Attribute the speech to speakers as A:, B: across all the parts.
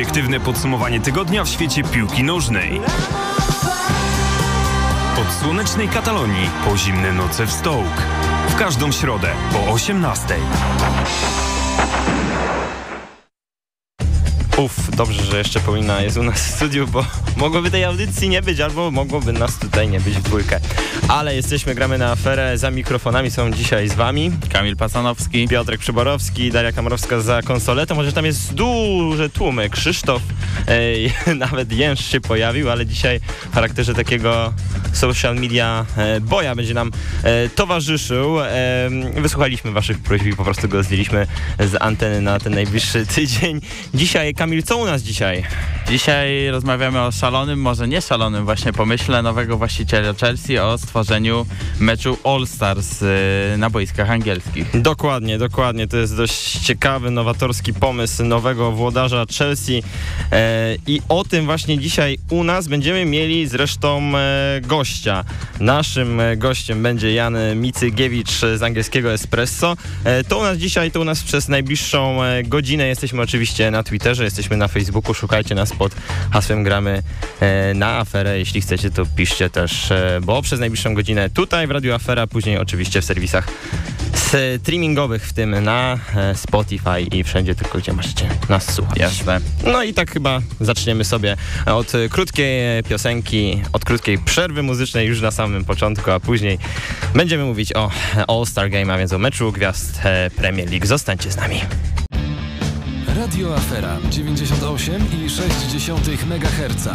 A: Obiektywne podsumowanie tygodnia w świecie piłki nożnej. Od słonecznej Katalonii po zimne noce w Stołk. W każdą środę po 18.
B: Uf, dobrze, że jeszcze Paulina jest u nas w studiu, bo mogłoby tej audycji nie być, albo mogłoby nas tutaj nie być w dwójkę. Ale jesteśmy, gramy na aferę, za mikrofonami są dzisiaj z wami
C: Kamil Pacanowski.
B: Piotrek Przyborowski, Daria Kamarowska za konsoletą. Może tam jest duże tłumy. Krzysztof, ej, nawet Jęż się pojawił, ale dzisiaj w charakterze takiego social media e, boja będzie nam e, towarzyszył. E, wysłuchaliśmy waszych prośb i po prostu go zdjęliśmy z anteny na ten najbliższy tydzień. Dzisiaj, Kamil, co u nas dzisiaj?
C: Dzisiaj rozmawiamy o szalonym, może nie szalonym właśnie pomyśle nowego właściciela Chelsea o stworzeniu meczu All Stars y, na boiskach angielskich.
B: Dokładnie, dokładnie. To jest dość ciekawy, nowatorski pomysł nowego włodarza Chelsea e, i o tym właśnie dzisiaj u nas będziemy mieli zresztą e, gościa. Naszym e, gościem będzie Jan Micygiewicz z angielskiego Espresso. To u nas dzisiaj, to u nas przez najbliższą godzinę. Jesteśmy oczywiście na Twitterze, jesteśmy na Facebooku. Szukajcie nas pod hasłem Gramy e, na aferę. Jeśli chcecie, to piszcie też, e, bo przez najbliższą godzinę tutaj w Radio Afera, później oczywiście w serwisach streamingowych, w tym na e, Spotify i wszędzie tylko, gdzie możecie nas słuchać.
C: Jasne.
B: No i tak chyba zaczniemy sobie od krótkiej piosenki, od krótkiej przerwy muzycznej już na samym początku, a później będziemy mówić o All-Star Game, a więc o meczu gwiazd Premier League. Zostańcie z nami.
D: Radio Afera 98,6 MHz.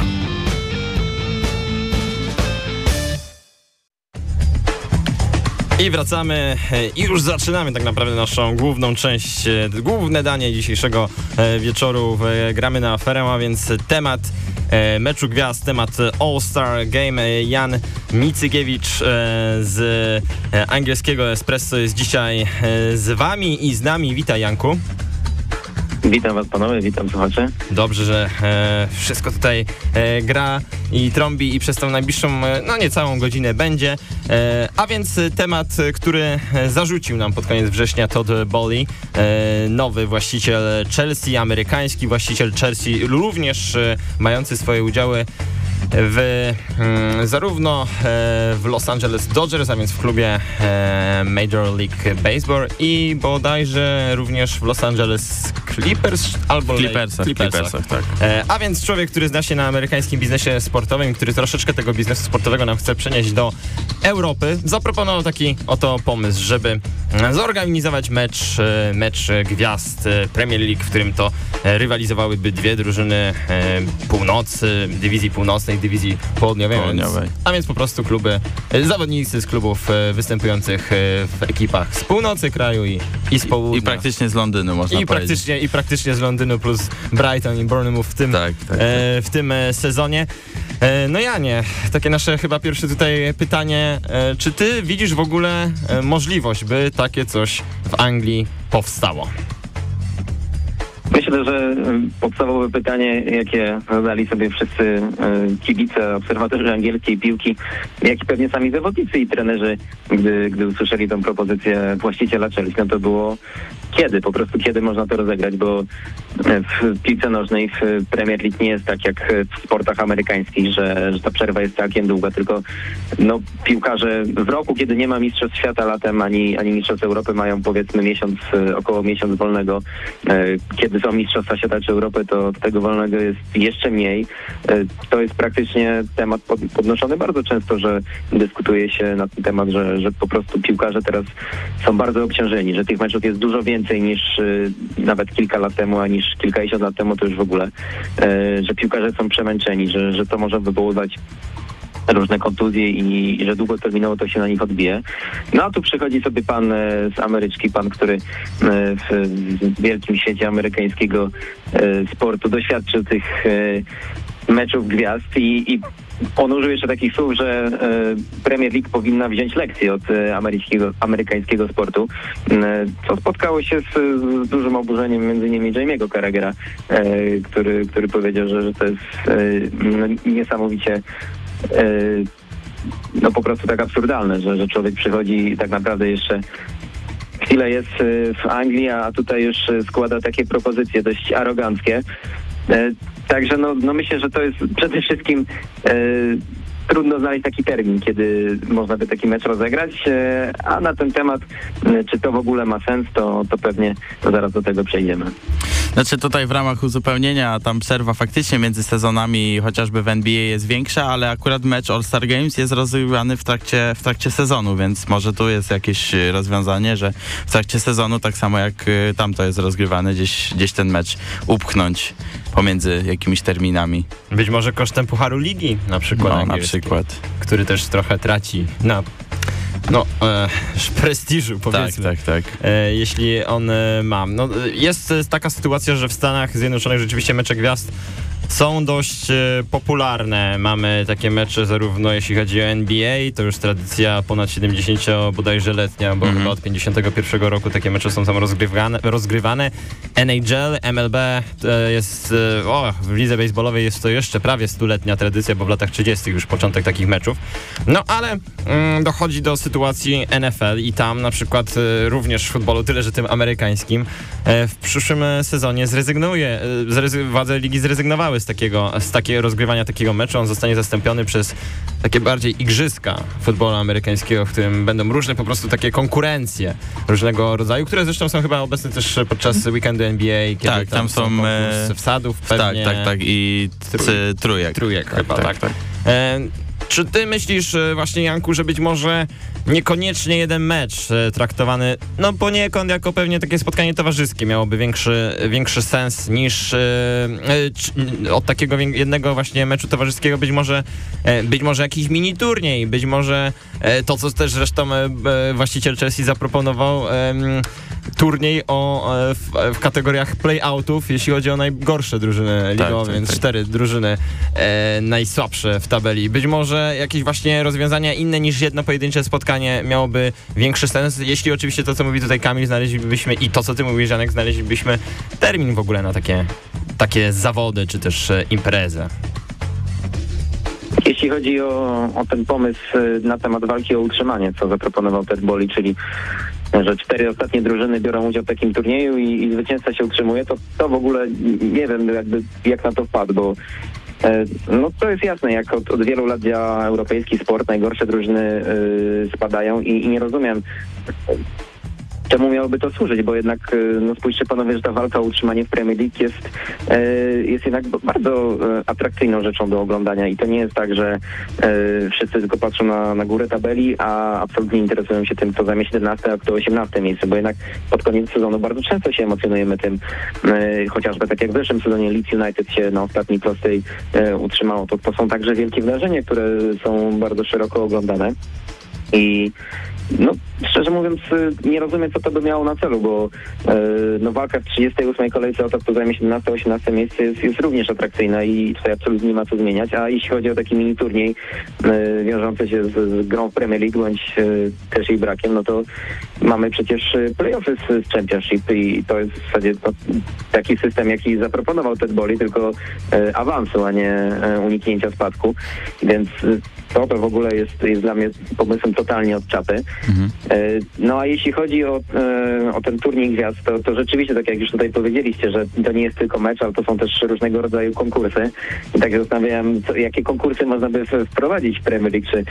B: I wracamy e, i już zaczynamy tak naprawdę naszą główną część, e, główne danie dzisiejszego e, wieczoru Gramy na aferę, a więc temat meczu gwiazd, temat All-Star Game. Jan Micygiewicz e, z angielskiego Espresso jest dzisiaj z wami i z nami. Witaj Janku.
E: Witam Was panowie, witam słuchaczy.
B: Dobrze, że e, wszystko tutaj e, gra i trąbi i przez tą najbliższą, e, no niecałą godzinę będzie. E, a więc temat, który zarzucił nam pod koniec września Todd Bowley, e, nowy właściciel Chelsea, amerykański właściciel Chelsea, również mający swoje udziały w, mm, zarówno e, w Los Angeles Dodgers, a więc w klubie e, Major League Baseball i bodajże również w Los Angeles Clippers albo
C: Clippersach,
B: Clippersach.
C: Clippersach, tak.
B: E, A więc człowiek, który zna się na amerykańskim biznesie sportowym, który troszeczkę tego biznesu sportowego nam chce przenieść do Europy, zaproponował taki oto pomysł, żeby zorganizować mecz, mecz gwiazd Premier League, w którym to rywalizowałyby dwie drużyny północy, dywizji północnej, dywizji południowej, a więc,
C: Południowej.
B: a więc po prostu kluby, zawodnicy z klubów e, występujących e, w ekipach z północy kraju i, i z południa.
C: I praktycznie z Londynu można
B: I
C: powiedzieć.
B: praktycznie, I praktycznie z Londynu plus Brighton i Bournemouth w tym,
C: Tak, tak,
B: e, w tym sezonie. E, no Janie, takie nasze chyba pierwsze tutaj pytanie. E, czy ty widzisz w ogóle możliwość, by takie coś w Anglii powstało?
E: Myślę, że podstawowe pytanie, jakie zadali sobie wszyscy kibice, obserwatorzy angielskiej piłki, jak i pewnie sami zawodnicy i trenerzy, gdy, gdy usłyszeli tą propozycję właściciela Chelsea, no to było kiedy, po prostu kiedy można to rozegrać, bo w piłce nożnej w Premier League nie jest tak jak w sportach amerykańskich, że, że ta przerwa jest całkiem długa, tylko no, piłkarze w roku, kiedy nie ma Mistrzostw Świata latem ani, ani Mistrzostw Europy mają powiedzmy miesiąc, y, około miesiąc wolnego, y, kiedy są Mistrzostwa Świata czy Europy, to tego wolnego jest jeszcze mniej. Y, To jest praktycznie temat pod, podnoszony bardzo często, że dyskutuje się na ten temat, że, że po prostu piłkarze teraz są bardzo obciążeni, że tych meczów jest dużo więcej niż y, nawet kilka lat temu, a niż kilkadziesiąt lat temu to już w ogóle, y, że piłkarze są przemęczeni, że, że to może wywoływać różne kontuzje i, że długoterminowo to się na nich odbije. No a tu przychodzi sobie pan e, z Ameryczki, pan, który e, w, wielkim świecie amerykańskiego e, sportu doświadczył tych meczów gwiazd i, i on użył jeszcze takich słów, że Premier League powinna wziąć lekcję od amerykańskiego, amerykańskiego sportu, co spotkało się z, z dużym oburzeniem między innymi Jamie'ego Carragera, który, który powiedział, że, że to jest no, niesamowicie no po prostu tak absurdalne, że, że człowiek przychodzi i tak naprawdę jeszcze chwilę jest e, w Anglii, a tutaj już e, składa takie propozycje dość aroganckie. E, Także no, no myślę, że to jest przede wszystkim e, trudno znaleźć taki termin, kiedy można by taki mecz rozegrać, e, a na ten temat, e, czy to w ogóle ma sens, to, to pewnie to zaraz do tego przejdziemy.
C: Znaczy tutaj w ramach uzupełnienia tam przerwa faktycznie między sezonami chociażby w NBA jest większa, ale akurat mecz All-Star Games jest rozgrywany w trakcie, w trakcie sezonu, więc może tu jest jakieś rozwiązanie, że w trakcie sezonu tak samo jak y, tam to jest rozgrywany, gdzieś, gdzieś ten mecz upchnąć pomiędzy jakimiś terminami.
B: Być może kosztem Pucharu Ligi na przykład
C: No, na
B: angielskiej,
C: przykład.
B: który też trochę traci na no, e, prestiżu
C: Tak,
B: powiedzmy.
C: tak, tak.
B: e, jeśli on e, ma. No, jest taka sytuacja, że w Stanach Zjednoczonych rzeczywiście mecze gwiazd są dość e, popularne. Mamy takie mecze zarówno jeśli chodzi o NBA, to już tradycja ponad 70 bodajże letnia, bo
C: Mhm.
B: chyba od 51 roku takie mecze są tam rozgrywane. rozgrywane. NHL, MLB e, jest, e, o, w lidze baseballowej jest to jeszcze prawie stuletnia tradycja, bo w latach 30 już początek takich meczów. No ale mm, dochodzi do sytuacji NFL i tam na przykład również w futbolu, tyle że tym amerykańskim, w przyszłym sezonie zrezygnuje, zrezy- władze ligi zrezygnowały z takiego, z takiego rozgrywania takiego meczu. On zostanie zastąpiony przez takie bardziej igrzyska futbolu amerykańskiego, w którym będą różne po prostu takie konkurencje różnego rodzaju, które zresztą są chyba obecne też podczas weekendu NBA, kiedy
C: Tak, tam są,
B: konkurs
C: e,
B: wsadów
C: Tak,
B: pewnie.
C: tak, tak. I c- trójek.
B: Trójek
C: Tak,
B: chyba, tak.
C: tak,
B: E, czy ty myślisz e, właśnie, Janku, że być może niekoniecznie jeden mecz e, traktowany, no poniekąd jako pewnie takie spotkanie towarzyskie miałoby większy, większy sens niż e, e, od takiego jednego właśnie meczu towarzyskiego być może, być może jakiś mini turniej, być może to, co też zresztą właściciel Chelsea zaproponował, turniej o, w, w kategoriach playoutów, jeśli chodzi o najgorsze drużyny ligowe,
C: tak,
B: więc
C: tak.
B: cztery drużyny najsłabsze w tabeli. Być może jakieś właśnie rozwiązania inne niż jedno pojedyncze spotkanie miałoby większy sens, jeśli oczywiście to, co mówi tutaj Kamil, znaleźlibyśmy i to, co ty mówisz, Janek, znaleźlibyśmy termin w ogóle na takie, takie zawody, czy też e, imprezę.
E: Jeśli chodzi o, o ten pomysł y, na temat walki o utrzymanie, co zaproponował Ted Boli, czyli że cztery ostatnie drużyny biorą udział w takim turnieju i, i zwycięzca się utrzymuje, to, to w ogóle nie wiem jakby jak na to wpadł, bo e, no to jest jasne, jak od, od wielu lat działa europejski sport, najgorsze drużyny y, spadają i, i nie rozumiem czemu miałoby to służyć, bo jednak y, no spójrzcie panowie, że ta walka o utrzymanie w Premier League jest, e, jest jednak bardzo e, atrakcyjną rzeczą do oglądania i to nie jest tak, że e, wszyscy tylko patrzą na, na górę tabeli, a absolutnie interesują się tym, kto zajmie 17, a kto 18 miejsce, bo jednak pod koniec sezonu bardzo często się emocjonujemy tym, chociażby tak jak w zeszłym sezonie Leeds United się na ostatniej prostej utrzymało. To, to są także wielkie wydarzenia, które są bardzo szeroko oglądane. I no, szczerze mówiąc, y, nie rozumiem, co to by miało na celu, bo e, no, walka w 38 kolejce o to, kto zajmie 17-18 miejsce jest, jest również atrakcyjna i tutaj absolutnie nie ma co zmieniać. A jeśli chodzi o taki mini turniej e, wiążący się z, z grą w Premier League bądź e, też jej brakiem, no to mamy przecież e, playoffy z, z Championship i to jest w zasadzie no, taki system, jaki zaproponował Ted Boli, tylko e, awansu, a nie e, uniknięcia spadku. Więc to, to w ogóle jest, jest dla mnie pomysłem totalnie od czapy.
C: Mhm.
E: E, No a jeśli chodzi o, e, o ten turniej gwiazd, to, to rzeczywiście, tak jak już tutaj powiedzieliście, że to nie jest tylko mecz, ale to są też różnego rodzaju konkursy. I tak się zastanawiałem, co, jakie konkursy można by wprowadzić w Premier League. Czy,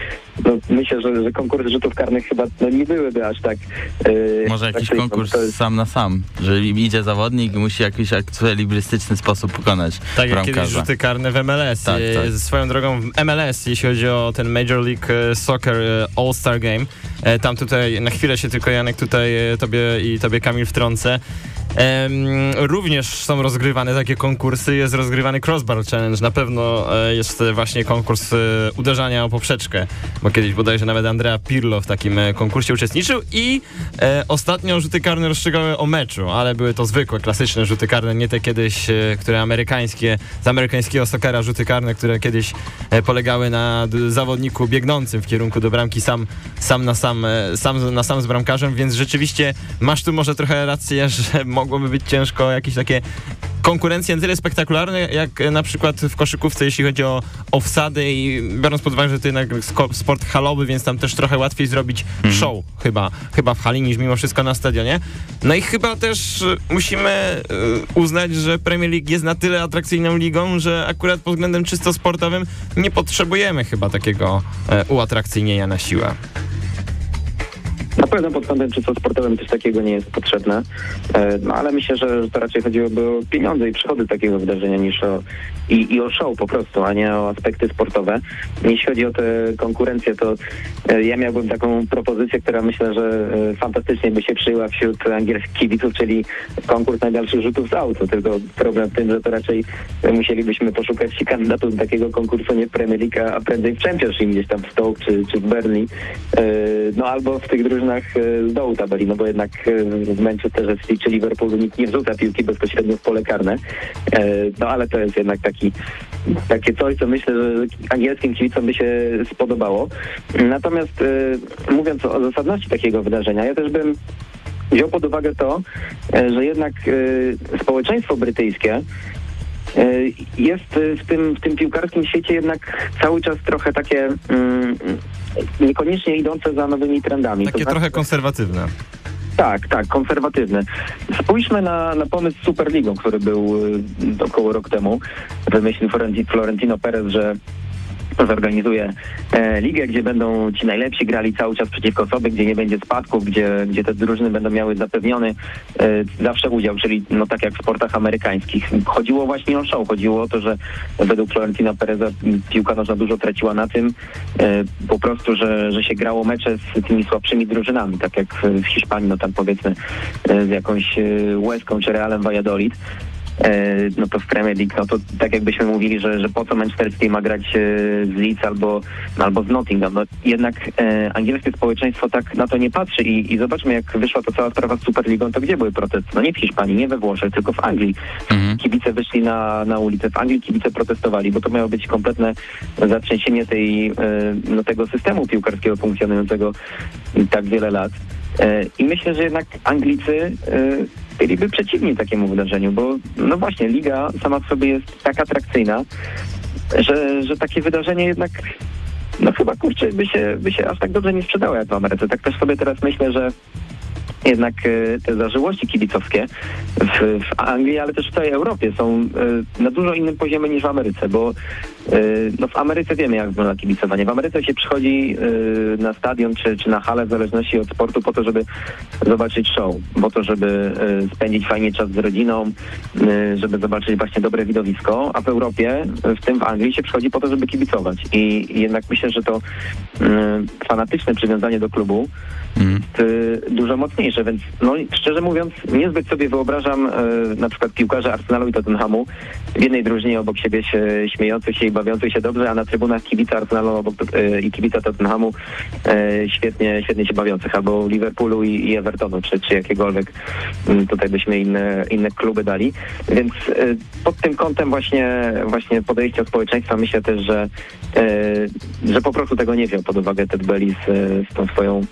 E: no, myślę, że, że konkursy rzutów karnych chyba no, nie byłyby aż tak... e,
C: Może jakiś
E: tak
C: konkurs
E: to jest-
C: sam na sam, że idzie zawodnik i musi w jakiś ekwilibrystyczny sposób pokonać
B: Tak jak kiedyś rzuty karne w MLS.
C: Tak, tak.
B: Swoją drogą w MLS, jeśli chodzi o ten Major League Soccer All-Star Game, tam tutaj na chwilę się tylko Janek tutaj e, tobie i tobie Kamil wtrącę. Również są rozgrywane takie konkursy, jest rozgrywany Crossbar Challenge, na pewno e, jest właśnie konkurs e, uderzania o poprzeczkę, bo kiedyś bodajże nawet Andrea Pirlo w takim e, konkursie uczestniczył i ostatnio rzuty karne rozstrzygały o meczu, ale były to zwykłe, klasyczne rzuty karne, nie te kiedyś, które amerykańskie, z amerykańskiego sokera rzuty karne, które kiedyś polegały na zawodniku biegnącym w kierunku do bramki sam, sam, na, sam, sam na sam z bramkarzem, więc rzeczywiście masz tu może trochę rację, że mogłoby być ciężko jakieś takie konkurencja na tyle spektakularna, jak e, na przykład w koszykówce, jeśli chodzi o, o wsady i biorąc pod uwagę, że to jednak sport halowy, więc tam też trochę łatwiej zrobić show chyba, chyba w hali niż mimo wszystko na stadionie. No i chyba też e, musimy e, uznać, że Premier League jest na tyle atrakcyjną ligą, że akurat pod względem czysto sportowym nie potrzebujemy chyba takiego uatrakcyjnienia na siłę.
E: Pewno pod kątem czysto sportowym coś takiego nie jest potrzebne, E, no ale myślę, że to raczej chodziłoby o pieniądze i przychody takiego wydarzenia niż o i, i o show po prostu, a nie o aspekty sportowe. Jeśli chodzi o tę konkurencję, to e, ja miałbym taką propozycję, która myślę, że e, fantastycznie by się przyjęła wśród angielskich kibiców, czyli konkurs najdalszych rzutów z auto. Tylko problem w tym, że to raczej musielibyśmy poszukać kandydatów do takiego konkursu nie w Premier League, a prędzej w Championship, gdzieś tam w Stoke czy, czy w. E, No albo w tych drużynach e, z dołu tabeli, no bo jednak e, w Manchesterze City czy Liverpoolu nikt nie wrzuca piłki bezpośrednio w pole karne. E, No ale to jest jednak taki, takie coś, co myślę, że angielskim kibicom by się spodobało. Natomiast mówiąc o zasadności takiego wydarzenia, ja też bym wziął pod uwagę to, że jednak społeczeństwo brytyjskie jest e, w tym, w tym piłkarskim świecie jednak cały czas trochę takie mm, niekoniecznie idące za nowymi trendami. To
B: Takie
E: znaczy-
B: trochę konserwatywne.
E: tak, tak, konserwatywny. Spójrzmy na, na pomysł z Superligą, który był y, około rok temu. Wymyślił Florenti- Florentino Perez, że zorganizuje e, ligę, gdzie będą ci najlepsi grali cały czas przeciwko sobie, gdzie nie będzie spadków, gdzie, gdzie te drużyny będą miały zapewniony e, zawsze udział, czyli no tak jak w sportach amerykańskich. Chodziło właśnie o show, chodziło o to, że według Florentina Pereza piłka nożna dużo traciła na tym e, po prostu, że, że się grało mecze z tymi słabszymi drużynami, tak jak w Hiszpanii, no tam powiedzmy e, z jakąś e, Łeską czy Realem Valladolid. E, no to w Premier League, no to tak jakbyśmy mówili, że, że po co Manchester City ma grać e, z Leeds albo, albo z Nottingham. No jednak e, angielskie społeczeństwo tak na to nie patrzy i, i zobaczmy jak wyszła to cała sprawa z Superligą, to gdzie były protesty? No nie w Hiszpanii, nie we Włoszech, tylko w Anglii.
C: Mhm.
E: Kibice wyszli na, na ulicę, w Anglii kibice protestowali, bo to miało być kompletne zatrzęsienie tej, e, no, tego systemu piłkarskiego funkcjonującego tak wiele lat. E, I myślę, że jednak Anglicy byliby przeciwni takiemu wydarzeniu, bo no właśnie, liga sama w sobie jest tak atrakcyjna, że, że takie wydarzenie jednak no chyba kurczę by się, by się aż tak dobrze nie sprzedało jak w Ameryce. Tak też sobie teraz myślę, że jednak e, te zażyłości kibicowskie w, w Anglii, ale też w całej Europie są e, na dużo innym poziomie niż w Ameryce, bo no w Ameryce wiemy jak wygląda kibicowanie. W Ameryce się przychodzi e, na stadion czy, czy na halę w zależności od sportu po to, żeby zobaczyć show, po to, żeby e, spędzić fajnie czas z rodziną, żeby zobaczyć właśnie dobre widowisko, a w Europie, w tym w Anglii się przychodzi po to, żeby kibicować. I, jednak myślę, że to fanatyczne przywiązanie do klubu y, dużo mocniejsze, więc no szczerze mówiąc niezbyt sobie wyobrażam y, na przykład piłkarze Arsenalu i Tottenhamu w jednej drużynie obok siebie się śmiejących się i bawiących się dobrze, a na trybunach kibica Arsenalu y, i kibica Tottenhamu y, świetnie, świetnie się bawiących, albo Liverpoolu i, i Evertonu, czy, czy jakiegokolwiek y, tutaj byśmy inne, inne kluby dali, więc y, pod tym kątem właśnie, właśnie podejścia społeczeństwa myślę też, że, że po prostu tego nie wziął pod uwagę Ted Belli z, z tą swoją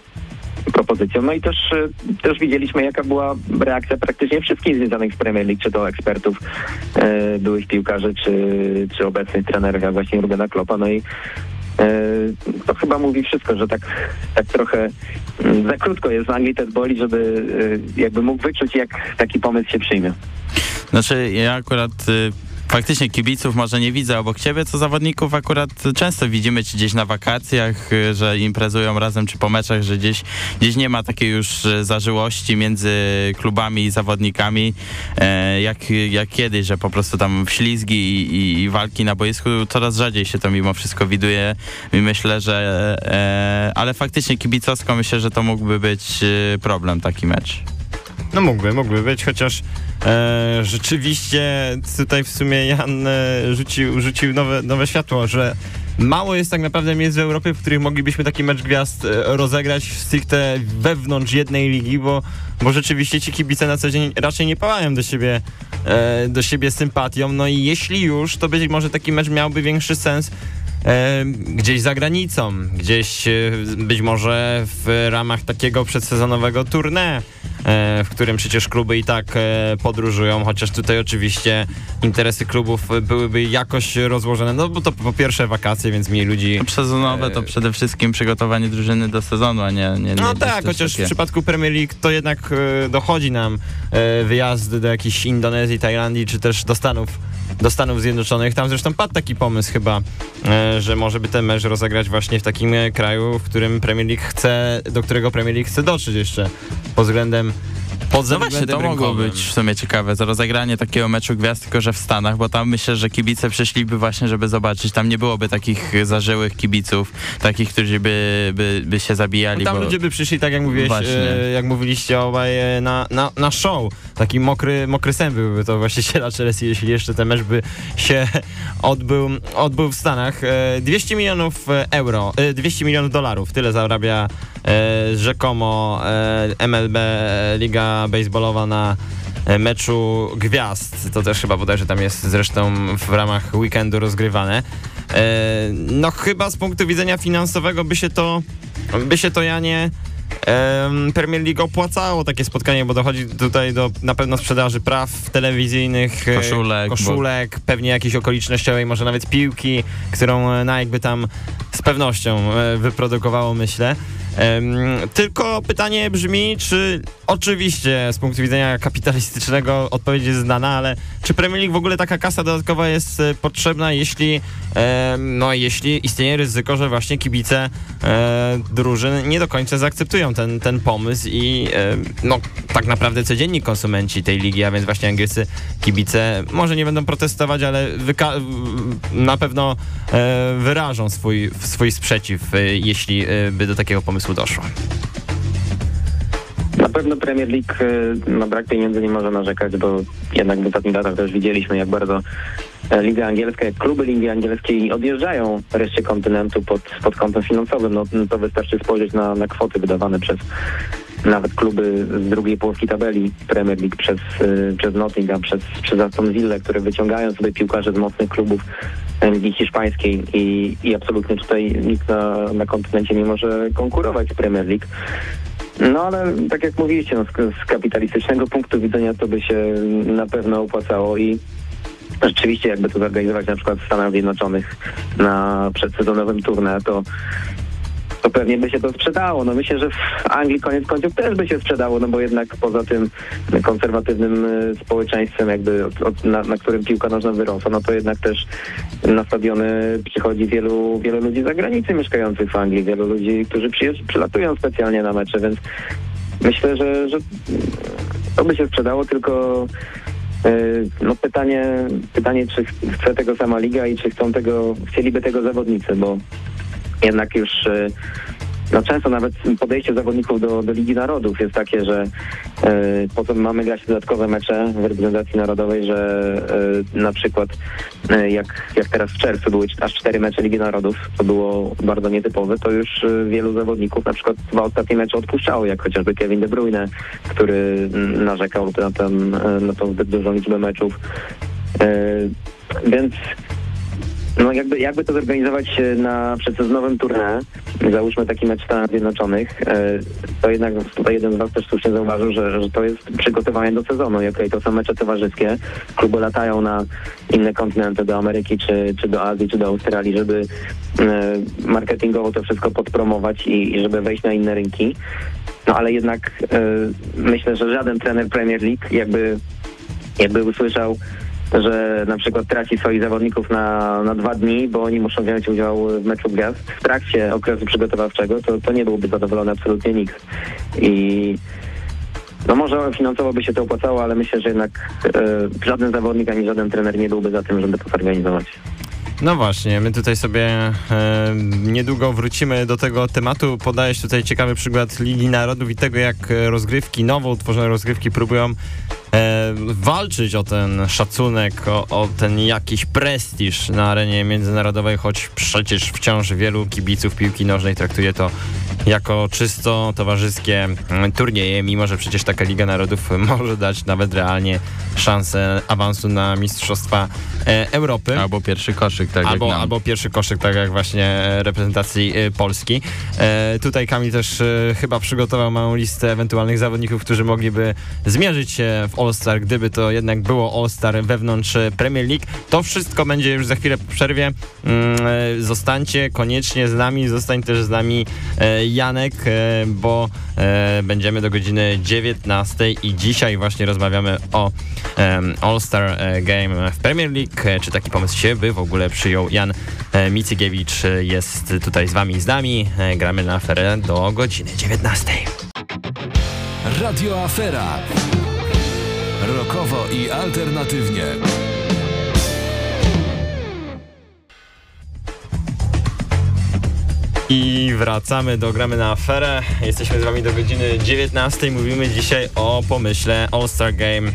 E: propozycją. No i też, e, też widzieliśmy, jaka była reakcja praktycznie wszystkich związanych z Premier League, czy to ekspertów, e, byłych piłkarzy, czy, czy obecnych trenerów, jak właśnie Rubena Kloppa. No i e, to chyba mówi wszystko, że tak, tak trochę mm, za krótko jest Anglii Ted Boli, żeby jakby mógł wyczuć, jak taki pomysł się przyjmie.
C: Znaczy ja akurat y, faktycznie kibiców może nie widzę obok ciebie, co zawodników akurat często widzimy ci gdzieś na wakacjach, y, że imprezują razem czy po meczach, że gdzieś, gdzieś nie ma takiej już y, zażyłości między klubami i zawodnikami e, jak, jak kiedyś, że po prostu tam ślizgi i, i, i walki na boisku coraz rzadziej się to mimo wszystko widuje i myślę, że e, ale faktycznie kibicowsko myślę, że to mógłby być y, problem taki mecz.
B: No mógłby, mógłby być, chociaż e, rzeczywiście tutaj w sumie Jan e, rzucił, rzucił nowe, nowe światło, że mało jest tak naprawdę miejsc w Europie, w których moglibyśmy taki mecz gwiazd e, rozegrać stricte wewnątrz jednej ligi, bo, bo rzeczywiście ci kibice na co dzień raczej nie pałają do siebie, e, do siebie sympatią, no i jeśli już, to być może taki mecz miałby większy sens gdzieś za granicą, gdzieś e, być może w ramach takiego przedsezonowego tournée, e, w którym przecież kluby i tak e, podróżują, chociaż tutaj oczywiście interesy klubów byłyby jakoś rozłożone, no bo to po pierwsze wakacje, więc mniej ludzi...
C: Sezonowe to
B: E,
C: przede wszystkim przygotowanie drużyny do sezonu, a nie... nie, nie
B: No tak, chociaż w przypadku Premier League to jednak e, dochodzi nam e, wyjazdy do jakiejś Indonezji, Tajlandii, czy też do Stanów, do Stanów Zjednoczonych. Tam zresztą padł taki pomysł chyba, e, że może by ten mecz rozegrać właśnie w takim e, kraju, w którym Premier League chce, do którego Premier League chce dotrzeć jeszcze pod względem pod
C: No właśnie, to mogło
B: rynkowym.
C: być w sumie ciekawe, za rozegranie takiego meczu gwiazd, tylko że w Stanach, bo tam myślę, że kibice przyszliby właśnie, żeby zobaczyć. Tam nie byłoby takich zażyłych kibiców, takich, którzy by, by, by się zabijali.
B: No Tam
C: bo...
B: ludzie by przyszli, tak jak mówiłeś, e, jak mówiliście obaj, e, na, na, na show. Taki mokry, mokry sen byłby to właściciela Chelsea, jeśli jeszcze ten mecz by się odbył, odbył w Stanach. E, 200 milionów euro, e, 200 milionów dolarów, tyle zarabia e, rzekomo e, MLB, e, Liga Baseballowa na e, meczu gwiazd. To też chyba bodajże tam jest zresztą w ramach weekendu rozgrywane. E, No chyba z punktu widzenia finansowego by się to, by się to Janie em, Premier League opłacało takie spotkanie, bo dochodzi tutaj do na pewno sprzedaży praw telewizyjnych,
C: Koszulek,
B: koszulek pewnie jakiejś okolicznościowej, może nawet piłki, którą e, Nike by tam z pewnością wyprodukowało, myślę. Tylko pytanie brzmi, czy oczywiście z punktu widzenia kapitalistycznego odpowiedź jest znana, ale czy Premier League w ogóle taka kasa dodatkowa jest e, potrzebna, jeśli, no, jeśli istnieje ryzyko, że właśnie kibice e, drużyn nie do końca zaakceptują ten, ten pomysł i no, tak naprawdę codzienni konsumenci tej ligi, a więc właśnie angielscy kibice może nie będą protestować, ale na pewno e, wyrażą swój, swój sprzeciw, jeśli by do takiego pomysłu doszło.
E: Na pewno Premier League e, na brak pieniędzy nie może narzekać, bo jednak w ostatnich latach też widzieliśmy, jak bardzo e, Liga Angielska, jak kluby Ligi Angielskiej odjeżdżają reszcie kontynentu pod, pod kątem finansowym. No, to wystarczy spojrzeć na, na kwoty wydawane przez nawet kluby z drugiej połówki tabeli Premier League przez, e, przez Nottingham, przez, przez Aston Villa, które wyciągają sobie piłkarzy z mocnych klubów Ligi Hiszpańskiej i, i absolutnie tutaj nikt na, na kontynencie nie może konkurować z Premier League. No ale tak jak mówiliście, no, z, z kapitalistycznego punktu widzenia to by się na pewno opłacało i rzeczywiście jakby to zorganizować na przykład w Stanach Zjednoczonych na przedsezonowym tournée, to to pewnie by się to sprzedało. No myślę, że w Anglii koniec końców też by się sprzedało, no bo jednak poza tym konserwatywnym y, społeczeństwem, jakby od, od, na, na którym piłka nożna wyrosła, no to jednak też na stadiony przychodzi wielu, wielu ludzi z zagranicy mieszkających w Anglii, wielu ludzi, którzy przylatują specjalnie na mecze, więc myślę, że, że to by się sprzedało, tylko y, no pytanie, pytanie, czy chce tego sama liga i czy chcą tego, chcieliby tego zawodnicy, bo jednak już y, no często nawet podejście zawodników do, do Ligi Narodów jest takie, że y, potem mamy grać dodatkowe mecze w reprezentacji narodowej, że y, na przykład y, jak, jak teraz w czerwcu były aż cztery mecze Ligi Narodów, co było bardzo nietypowe, to już wielu zawodników na przykład dwa ostatnie mecze odpuszczało, jak chociażby Kevin De Bruyne, który narzekał na, ten, na tą zbyt dużą liczbę meczów. Więc no jakby, jakby to zorganizować e, na przedsezonowym tournée, załóżmy taki mecz w Stanach Zjednoczonych, e, to jednak tutaj jeden z was też słusznie zauważył, że, że to jest przygotowanie do sezonu. I okej, to są mecze towarzyskie, kluby latają na inne kontynenty, do Ameryki, czy, czy do Azji, czy do Australii, żeby e, marketingowo to wszystko podpromować i, i żeby wejść na inne rynki. No ale jednak myślę, że żaden trener Premier League jakby, jakby usłyszał że na przykład traci swoich zawodników na, na dwa dni, bo oni muszą wziąć udział w meczu gwiazd w trakcie okresu przygotowawczego, to, to nie byłby zadowolony absolutnie nikt. I no może finansowo by się to opłacało, ale myślę, że jednak e, żaden zawodnik ani żaden trener nie byłby za tym, żeby to zorganizować.
B: No właśnie, my tutaj sobie e, niedługo wrócimy do tego tematu. Podajesz tutaj ciekawy przykład Ligi Narodów i tego, jak rozgrywki, nowo utworzone rozgrywki próbują e, walczyć o ten szacunek, o, o ten jakiś prestiż na arenie międzynarodowej, choć przecież wciąż wielu kibiców piłki nożnej traktuje to jako czysto towarzyskie mm, turnieje, mimo że przecież taka Liga Narodów może dać nawet realnie szansę awansu na Mistrzostwa e, Europy.
C: Albo pierwszy koszyk, tak
B: albo, albo pierwszy koszyk, tak jak właśnie reprezentacji e, Polski. E, tutaj Kamil też e, chyba przygotował małą listę ewentualnych zawodników, którzy mogliby zmierzyć się w All-Star, gdyby to jednak było All-Star wewnątrz e, Premier League. To wszystko będzie już za chwilę po przerwie. Mm, e, zostańcie koniecznie z nami, zostań też z nami e, Janek, e, bo e, będziemy do godziny 19 i dzisiaj właśnie rozmawiamy o All-Star e, Game w Premier League. E, Czy taki pomysł się by w ogóle przyjął Jan e, Micygiewicz e, jest tutaj z wami, z nami. E, Gramy na aferę do godziny 19.
D: Radio Afera. Rokowo i alternatywnie.
B: I wracamy do Gramy na aferę. Jesteśmy z wami do godziny 19. Mówimy dzisiaj o pomyśle All-Star Game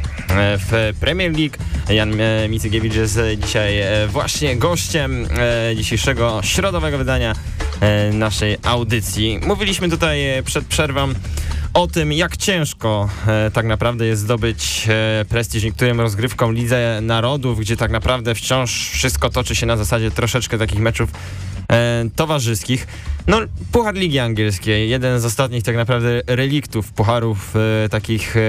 B: w Premier League. Jan e, Micygiewicz jest e, dzisiaj e, właśnie gościem dzisiejszego środowego wydania naszej audycji. Mówiliśmy tutaj przed przerwą o tym, jak ciężko tak naprawdę jest zdobyć prestiż niektórym rozgrywkom Lidze Narodów, gdzie tak naprawdę wciąż wszystko toczy się na zasadzie troszeczkę takich meczów e, towarzyskich. No, Puchar Ligi Angielskiej, jeden z ostatnich tak naprawdę reliktów pucharów e, takich e,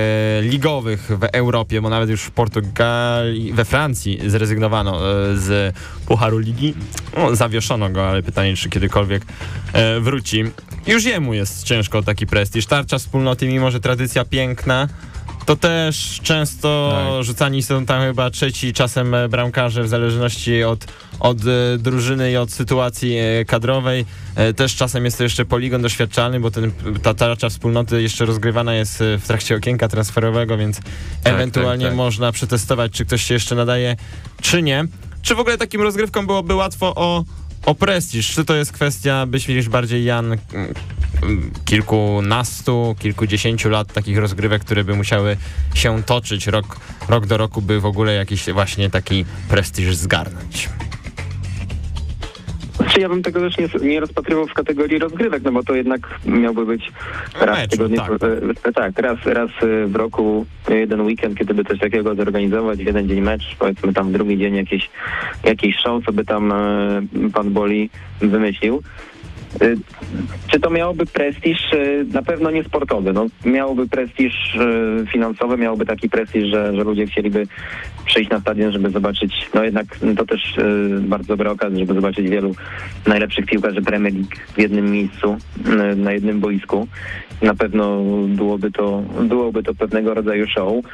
B: ligowych w Europie, bo nawet już w Portugalii, we Francji zrezygnowano e, z Pucharu Ligi. No, zawieszono go, ale pytanie, czy kiedykolwiek e, wróci. Już jemu jest ciężko taki prestiż. Tarcza wspólnoty, mimo że tradycja piękna, to też często
C: Tak.
B: rzucani są tam chyba trzeci czasem e, bramkarze w zależności od, od e, drużyny i od sytuacji e, kadrowej. Też czasem jest to jeszcze poligon doświadczalny, bo ten, ta tarcza wspólnoty jeszcze rozgrywana jest w trakcie okienka transferowego, więc ewentualnie
C: tak, tak.
B: można przetestować, czy ktoś się jeszcze nadaje, czy nie. Czy w ogóle takim rozgrywkom byłoby łatwo o, o prestiż? Czy to jest kwestia, myślisz bardziej Jan, kilkunastu, kilkudziesięciu lat takich rozgrywek, które by musiały się toczyć rok, rok do roku, by w ogóle jakiś właśnie taki prestiż zgarnąć?
E: Znaczy ja bym tego też nie, nie rozpatrywał w kategorii rozgrywek, no bo to jednak miałby być raz
B: Meczu,
E: w tygodniu,
B: tak.
E: e, tak, raz, raz e, w roku e, jeden weekend, kiedy by coś takiego zorganizować, jeden dzień mecz, powiedzmy tam drugi dzień jakieś, jakieś show, co by tam e, pan Boli wymyślił. Czy to miałoby prestiż? E, Na pewno nie sportowy. No, miałoby prestiż e, finansowy, miałoby taki prestiż, że, że ludzie chcieliby przyjść na stadion, żeby zobaczyć, no jednak to też e, bardzo dobra okazja, żeby zobaczyć wielu najlepszych piłkarzy Premier League w jednym miejscu, na jednym boisku. Na pewno byłoby to, byłoby to pewnego rodzaju show,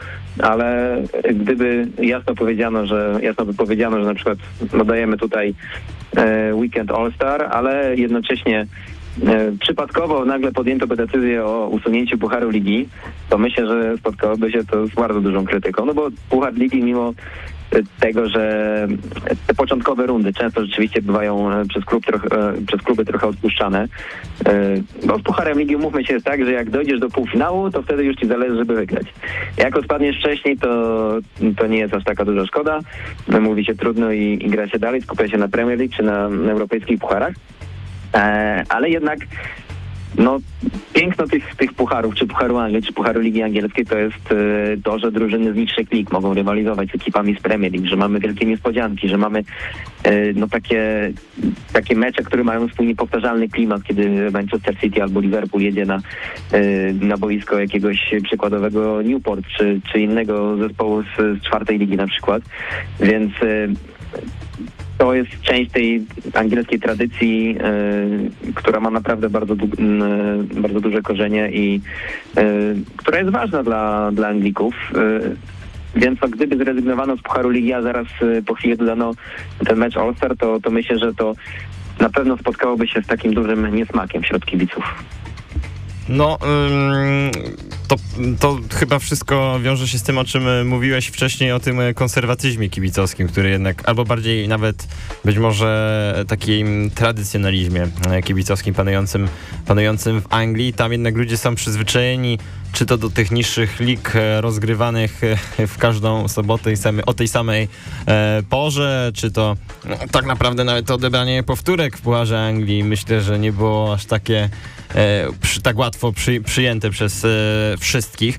E: ale gdyby jasno powiedziano, że jasno by powiedziano, że na przykład no dajemy tutaj e, weekend All-Star, ale jednocześnie e, przypadkowo nagle podjęto by decyzję o usunięciu Pucharu Ligi, to myślę, że spotkałoby się to z bardzo dużą krytyką, no bo Puchar Ligi mimo tego, że te początkowe rundy często rzeczywiście bywają e, przez, klub e, przez kluby trochę odpuszczane. E, Bo z Pucharem Ligi umówmy się jest tak, że jak dojdziesz do półfinału, to wtedy już ci zależy, żeby wygrać. Jak odpadniesz wcześniej, to, to nie jest aż taka duża szkoda. Mówi się trudno i, i gra się dalej, skupia się na Premier League czy na, na europejskich pucharach. Ale jednak no, piękno tych, tych pucharów, czy Pucharu Anglii, czy Pucharu Ligi Angielskiej to jest e, to, że drużyny z niższych lig mogą rywalizować z ekipami z Premier League, że mamy wielkie niespodzianki, że mamy e, no, takie, takie mecze, które mają swój niepowtarzalny klimat, kiedy Manchester City albo Liverpool jedzie na, e, na boisko jakiegoś przykładowego Newport, czy, czy innego zespołu z, z czwartej ligi na przykład. Więc e, to jest część tej angielskiej tradycji, e, która ma naprawdę bardzo, du- m, e, bardzo duże korzenie i e, która jest ważna dla, dla Anglików. Więc no, gdyby zrezygnowano z Pucharu Ligi, a zaraz po chwili dodano ten mecz All-Star, to, to myślę, że to na pewno spotkałoby się z takim dużym niesmakiem wśród kibiców.
B: No, to, to chyba wszystko wiąże się z tym, o czym y, mówiłeś wcześniej, o tym y, konserwatyzmie kibicowskim, który jednak, albo bardziej nawet być może takim tradycjonalizmie y, kibicowskim panującym, panującym w Anglii. Tam jednak ludzie są przyzwyczajeni czy to do tych niższych lig e, rozgrywanych e, w każdą sobotę i same, o tej samej e, porze, czy to no, tak naprawdę nawet odebranie powtórek w Pucharze Anglii myślę, że nie było aż takie e, przy, tak łatwo przy, przyjęte przez e, wszystkich.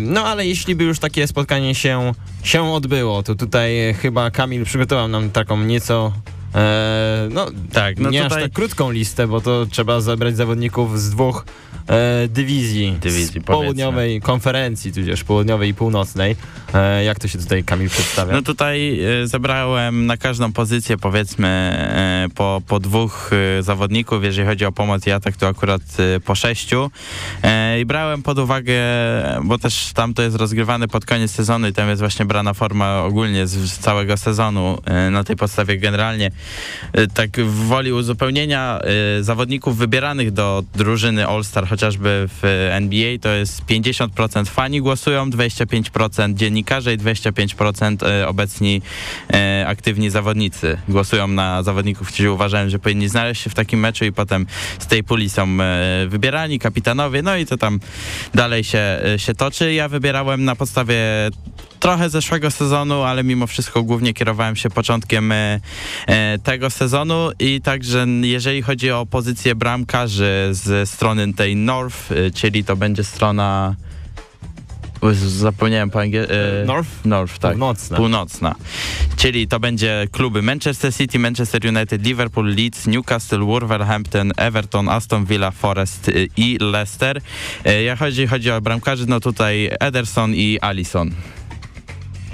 B: No ale jeśli by już takie spotkanie się, się odbyło, to tutaj chyba Kamil przygotował nam taką nieco E, no,
C: Tak, no
B: nie
C: tutaj-
B: aż tak krótką listę, bo to trzeba zabrać zawodników z dwóch e, dywizji.
C: Dywizji,
B: z
C: powiedzmy.
B: południowej konferencji, tudzież południowej i północnej. E, jak to się tutaj Kamil przedstawia?
C: No tutaj e, zebrałem na każdą pozycję powiedzmy e, po, po dwóch e, zawodników, jeżeli chodzi o pomoc i atak to akurat e, po sześciu i brałem pod uwagę, bo też tam to jest rozgrywane pod koniec sezonu i tam jest właśnie brana forma ogólnie z, z całego sezonu na tej podstawie generalnie tak w woli uzupełnienia zawodników wybieranych do drużyny All-Star chociażby w NBA to jest 50% fani głosują, 25% dziennikarze i 25% e, obecni e, aktywni zawodnicy głosują na zawodników, którzy uważają, że powinni znaleźć się w takim meczu i potem z tej puli są e, wybierani kapitanowie, no i to tam dalej się, e, się toczy. Ja wybierałem na podstawie trochę zeszłego sezonu, ale mimo wszystko głównie kierowałem się początkiem e, e, tego sezonu i także jeżeli chodzi o pozycję bramkarzy ze strony tej North, e, czyli to będzie strona Zapomniałem po angielsku.
B: North?
C: North, tak.
B: Północna.
C: Północna. Czyli to będzie kluby Manchester City, Manchester United, Liverpool, Leeds, Newcastle, Wolverhampton, Everton, Aston Villa, Forest y, i Leicester. Y, Jak chodzi, chodzi o bramkarzy, no tutaj Ederson i Alisson.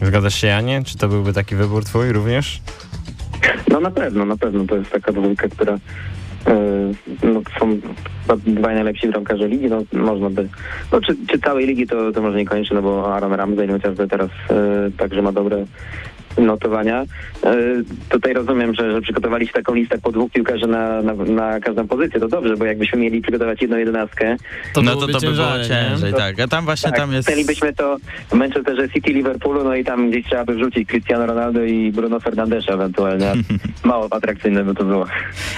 B: Zgadzasz się, Janie? Czy to byłby taki wybór twój również?
E: No na pewno, na pewno to jest taka dwójka, która no, są dwaj najlepsi bramkarze ligi, no można by, no czy, czy całej ligi to, to może niekoniecznie, no bo Aaron Ramsey chociażby teraz e, także ma dobre notowania. E, tutaj rozumiem, że, że przygotowaliście taką listę po dwóch piłkarzy na, na, na każdą pozycję, to dobrze, bo jakbyśmy mieli przygotować jedną jedenastkę,
B: To
C: no to to by było ciężej, tak. A tam właśnie
E: tak,
C: tam jest...
E: chcielibyśmy to w Manchesterze City, Liverpoolu, no i tam gdzieś trzeba by wrzucić Cristiano Ronaldo i Bruno Fernandesza ewentualnie. Mało atrakcyjne by to było.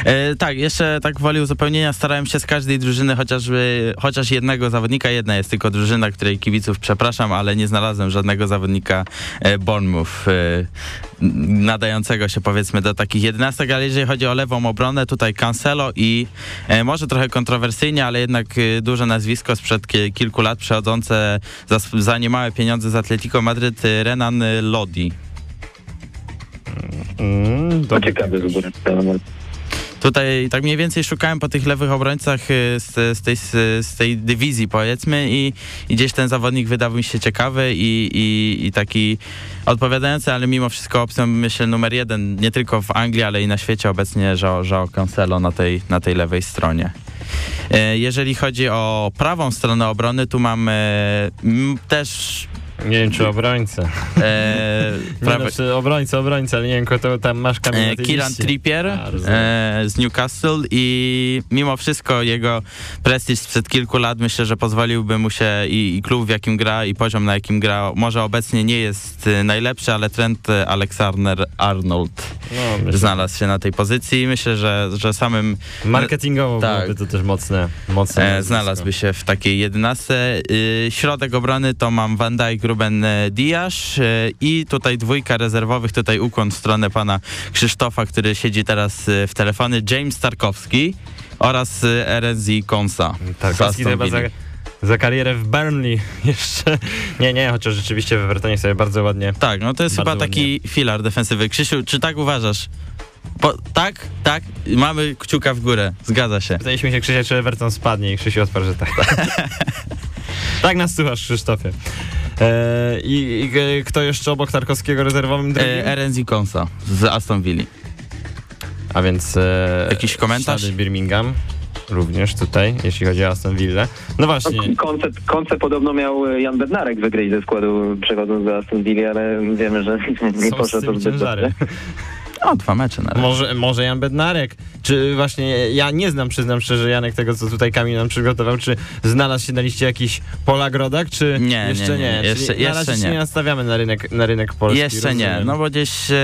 C: E, tak, jeszcze tak woli uzupełnienia starałem się z każdej drużyny chociażby, chociaż jednego zawodnika, jedna jest tylko drużyna, której kibiców przepraszam, ale nie znalazłem żadnego zawodnika e, Bournemouth e, nadającego się powiedzmy do takich jedenastek, ale jeżeli chodzi o lewą obronę, tutaj Cancelo i e, może trochę kontrowersyjnie, ale jednak e, duże nazwisko sprzed ki- kilku lat przechodzące za, za niemałe pieniądze z Atletico Madryt, e, Renan Lodi.
B: Mm,
E: To
B: dobry
E: ciekawy wybór.
C: Tutaj tak mniej więcej szukałem po tych lewych obrońcach y, z, z, tej, z, tej dywizji powiedzmy i, i gdzieś ten zawodnik wydawał mi się ciekawy i, i, i taki odpowiadający, ale mimo wszystko opcją myślę numer jeden nie tylko w Anglii, ale i na świecie obecnie Joao, Joao Cancelo na tej, na tej lewej stronie. E, Jeżeli chodzi o prawą stronę obrony, tu mam e, m, też
B: Nie wiem, czy obrońca.
C: e,
B: Nie
C: prawe,
B: no, obrońca, obrońca, ale nie wiem, kto to tam masz Kamil na
C: E. Trippier
B: A,
C: e, z Newcastle i mimo wszystko jego prestiż sprzed kilku lat myślę, że pozwoliłby mu się i, i klub w jakim gra i poziom na jakim gra może obecnie nie jest e, najlepszy, ale Trent e, Alexander-Arnold
B: No, myślę,
C: znalazł się na tej pozycji i myślę, że, że samym
B: Marketingowo
C: Tak.
B: byłoby to też mocne. mocne
C: e, znalazłby się w takiej jedenastce. Y, środek obrony to mam Van Dijk, Ruben e, Diasz e, i tutaj dwójka rezerwowych, tutaj ukłon w stronę pana Krzysztofa, który siedzi teraz e, w telefonie, James Tarkowski oraz e, RSZ Konsa.
B: Tarkowski chyba za, za karierę w Burnley jeszcze. Nie, nie, chociaż rzeczywiście w Evertonie sobie bardzo ładnie.
C: Tak, no to jest chyba taki filar defensywy. Krzysiu, czy tak uważasz? Po, tak, tak, mamy kciuka w górę, zgadza się.
B: Pytaliśmy się Krzysia, czy Everton spadnie i Krzysiu odparł, że tak. tak nas słuchasz, Krzysztofie. E, i, I kto jeszcze obok Tarkowskiego rezerwowym drugim?
C: E, RSZ Konsa z Aston Villa.
B: A więc... E,
C: Jakiś komentarz?
B: Ślady Birmingham również tutaj, jeśli chodzi o Aston Villa. No właśnie,
E: No, koncept, koncept podobno miał e, Jan Bednarek wygrać ze składu przechodząc do Aston Villa, ale wiemy, że nie
B: są
E: poszło to zbyt dobrze.
C: O, dwa mecze na razie.
B: Może, może Jan Bednarek, czy właśnie, ja nie znam, przyznam szczerze, Janek, tego, co tutaj Kamil nam przygotował, czy znalazł się na liście jakiś Polak rodak, czy
C: Nie, nie,
B: jeszcze nie?
C: nie, nie. Jeszcze-
B: na razie się
C: nie.
B: nie nastawiamy na rynek, na rynek polski.
C: Jeszcze nie,
B: rozumiem.
C: no bo gdzieś e,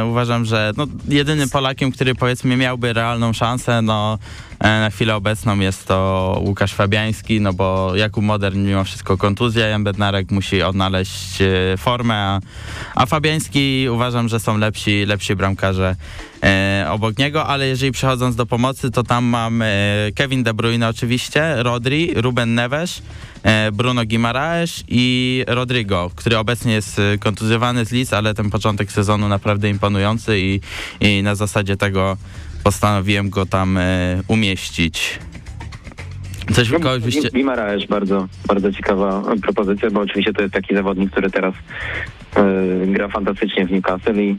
C: e, uważam, że no, jedynym Polakiem, który powiedzmy miałby realną szansę, no Na chwilę obecną jest to Łukasz Fabiański, no bo Jakub Modern mimo wszystko kontuzja, Jan Bednarek musi odnaleźć e, formę, a, a Fabiański uważam, że są lepsi, lepsi bramkarze e, obok niego, ale jeżeli przechodząc do pomocy, to tam mam e, Kevin De Bruyne oczywiście, Rodri, Ruben Neves, e, Bruno Guimaraes i Rodrigo, który obecnie jest e, kontuzjowany z Leeds, ale ten początek sezonu naprawdę imponujący i, i na zasadzie tego postanowiłem go tam e, umieścić. Coś
E: No,
C: kogoś byście...
E: Bardzo, bardzo ciekawa propozycja, bo oczywiście to jest taki zawodnik, który teraz e, gra fantastycznie w Newcastle i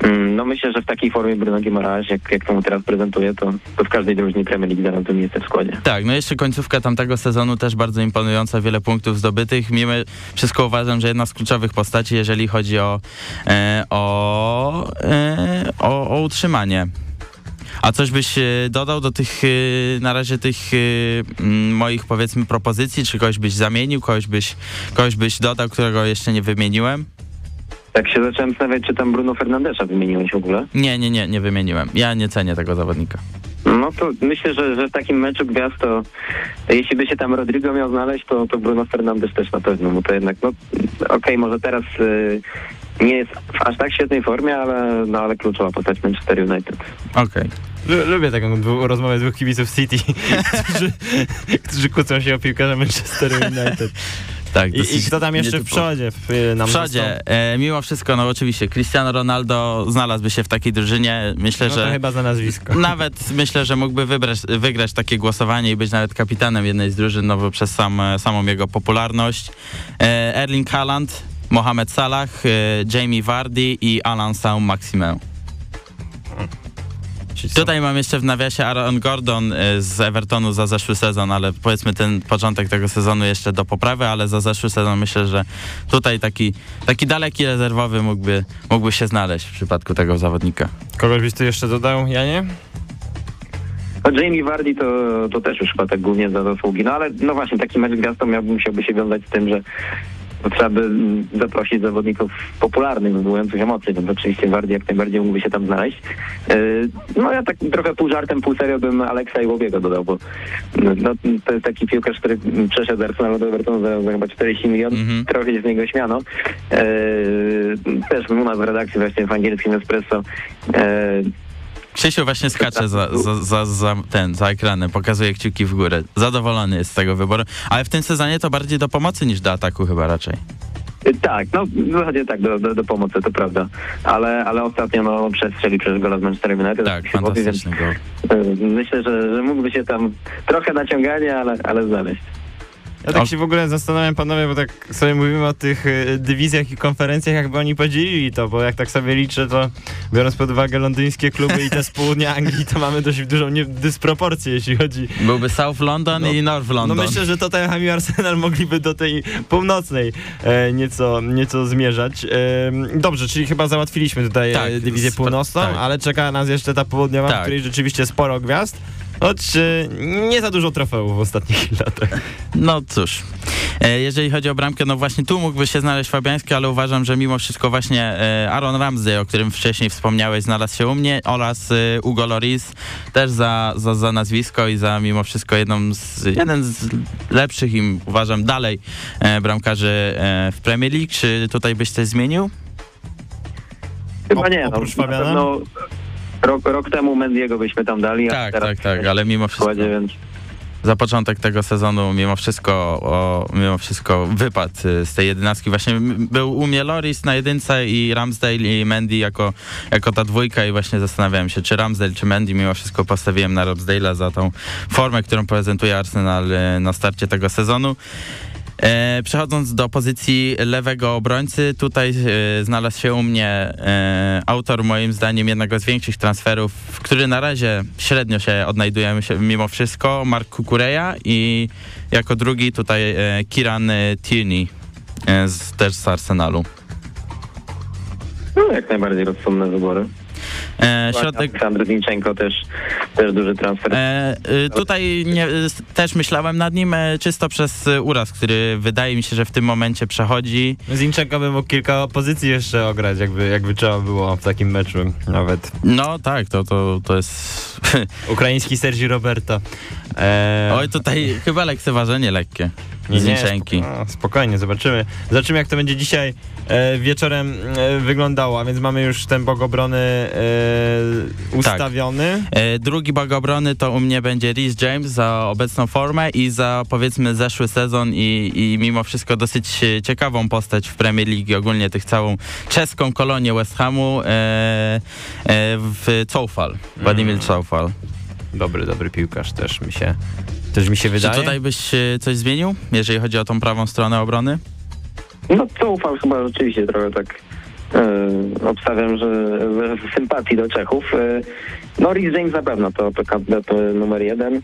E: mm, no myślę, że w takiej formie Bruno Gimaraes, jak, jak to mu teraz prezentuje, to, to w każdej drużynie Premier League zaraz by miejsce w składzie.
C: Tak, no jeszcze końcówka tamtego sezonu też bardzo imponująca, wiele punktów zdobytych. Mimo wszystko uważam, że jedna z kluczowych postaci, jeżeli chodzi o, e, o, e, o, o utrzymanie. A coś byś e, dodał do tych, e, na razie tych e, moich powiedzmy propozycji, czy kogoś byś zamienił, kogoś byś, kogoś byś dodał, którego jeszcze nie wymieniłem?
E: Tak się zacząłem zastanawiać, czy tam Bruno Fernandesza wymieniłeś w ogóle.
C: Nie, nie, nie, nie wymieniłem. Ja nie cenię tego zawodnika.
E: No to myślę, że, że w takim meczu gwiazd to jeśli by się tam Rodrigo miał znaleźć, to, to Bruno Fernandes też na pewno, bo to jednak, no okej, może teraz y, nie jest w aż tak świetnej formie, ale, no, ale kluczowa postać Manchester United.
C: Okej.
B: Lu- Lubię taką dwu- rozmowę dwóch kibiców City, którzy, którzy kłócą się o piłkarza Manchester United.
C: Tak,
B: I, I kto tam jeszcze w przodzie w, nam
C: W przodzie, e, mimo wszystko, no oczywiście, Cristiano Ronaldo znalazłby się w takiej drużynie. Myślę?
B: No to
C: że
B: chyba za nazwisko.
C: nawet myślę, że mógłby wybrać, wygrać takie głosowanie i być nawet kapitanem jednej z drużyn, no bo przez sam, samą jego popularność. E, Erling Haaland, Mohamed Salah, e, Jamie Vardy i Alan.
B: Ci są-
C: Tutaj mam jeszcze w nawiasie Aaron Gordon e, z Evertonu za zeszły sezon, ale powiedzmy ten początek tego sezonu jeszcze do poprawy, ale za zeszły sezon myślę, że tutaj taki, taki daleki rezerwowy mógłby, mógłby się znaleźć w przypadku tego zawodnika.
B: Kogoś byś tu jeszcze dodał, Janie?
E: No Jamie Vardy to, to też już chyba tak głównie za zasługi, no ale no właśnie taki mecz gwiazd to miałby, musiałby się wiązać z tym, że no, trzeba by mm, zaprosić zawodników popularnych, wywołujących emocje, więc oczywiście Vardy jak najbardziej mógłby się tam znaleźć. Yy, No ja tak trochę pół żartem, pół serio bym Aleksa i Łobiego dodał, bo no, to jest taki piłkarz, który przeszedł z Arsenalu do Evertonu za, za chyba 40 milionów,
C: Mhm.
E: trochę się z niego śmiano. Yy, Też u nas w redakcji właśnie w angielskim Espresso yy,
C: Krzysiu właśnie skacze za, za, za, za ten, za ekranem, pokazuje kciuki w górę. Zadowolony jest z tego wyboru, ale w tym sezonie to bardziej do pomocy niż do ataku chyba raczej.
E: Tak, no w zasadzie tak, do, do, do pomocy, to prawda. Ale, ale ostatnio no, przestrzeli przez gola z Manchester United.
C: Tak,
E: więc,
C: fantastyczny
E: y, Myślę, że, że mógłby się tam trochę naciągania, ale, ale znaleźć.
B: Ja tak się w ogóle zastanawiam, panowie, bo tak sobie mówimy o tych y, dywizjach i konferencjach, jakby oni podzielili to, bo jak tak sobie liczę, to biorąc pod uwagę londyńskie kluby i te z południa Anglii, to mamy dość dużą dysproporcję, jeśli chodzi...
C: Byłby South London
B: No,
C: i North London.
B: No myślę, że Tottenham i Arsenal mogliby do tej północnej e, nieco, nieco zmierzać. E, dobrze, czyli chyba załatwiliśmy tutaj
C: Tak,
B: e, dywizję
C: spra-
B: północną,
C: tak.
B: ale czeka nas jeszcze ta południowa, w
C: Tak.
B: której rzeczywiście sporo gwiazd. Choć nie za dużo trofeów w ostatnich latach.
C: No cóż, e, jeżeli chodzi o bramkę, no właśnie tu mógłby się znaleźć Fabiański, ale uważam, że mimo wszystko właśnie e, Aaron Ramsey, o którym wcześniej wspomniałeś, znalazł się u mnie oraz e, Hugo Loris też za, za, za nazwisko i za mimo wszystko jedną z, jeden z lepszych i uważam dalej bramkarzy w Premier League. Czy tutaj byś coś zmienił?
E: Chyba
B: O-
E: nie, no,
B: oprócz
E: na
B: Fabiana?
E: pewno rok, rok temu Mendiego byśmy tam dali, a
C: Tak,
E: teraz
C: tak, tak, ale mimo wszystko
E: więc
C: za początek tego sezonu mimo wszystko, o, mimo wszystko wypadł y, z tej jedenastki. Właśnie był u mnie Loris na jedynce i Ramsdale i Mendy jako, jako ta dwójka i właśnie zastanawiałem się, czy Ramsdale, czy Mendy. Mimo wszystko postawiłem na Ramsdale'a za tą formę, którą prezentuje Arsenal y, na starcie tego sezonu. E, przechodząc do pozycji lewego obrońcy, tutaj e, znalazł się u mnie e, autor moim zdaniem jednego z większych transferów, który na razie średnio się odnajduje mimo wszystko, Mark Kukureja i jako drugi tutaj Kiran Tierney, też z Arsenalu.
E: no, jak najbardziej rozsądne wybory.
C: E, środek
E: Aleksandr Zinchenko też, też duży transfer.
C: E, y, tutaj nie, też myślałem nad nim e, czysto przez y, uraz, który wydaje mi się, że w tym momencie przechodzi.
B: Zinchenko by mógł kilka pozycji jeszcze ograć, jakby, jakby trzeba było w takim meczu nawet.
C: No tak, to, to, to jest...
B: Ukraiński Sergi Roberto. E,
C: Oj, tutaj chyba lekceważenie lekkie. Zinchenki.
B: spoko- a, spokojnie, zobaczymy. Zobaczymy, jak to będzie dzisiaj e, wieczorem e, wyglądało, a więc mamy już ten bok obrony e, ustawiony.
C: E, Drugi bog obrony to u mnie będzie Rhys James za obecną formę i za powiedzmy zeszły sezon i, i mimo wszystko dosyć e, ciekawą postać w Premier League, ogólnie tych całą czeską kolonię West Hamu e, e, w Coufal, Władimir
B: Mm.
C: Coufal.
B: Dobry, dobry piłkarz też mi się, też mi się
C: Czy
B: wydaje.
C: tutaj byś e, coś zmienił, jeżeli chodzi o tą prawą stronę obrony?
E: No to ufam chyba rzeczywiście trochę tak e, obstawiam, że z sympatii do Czechów. E, no Rhys James na pewno to, to kandydat e, numer jeden, e,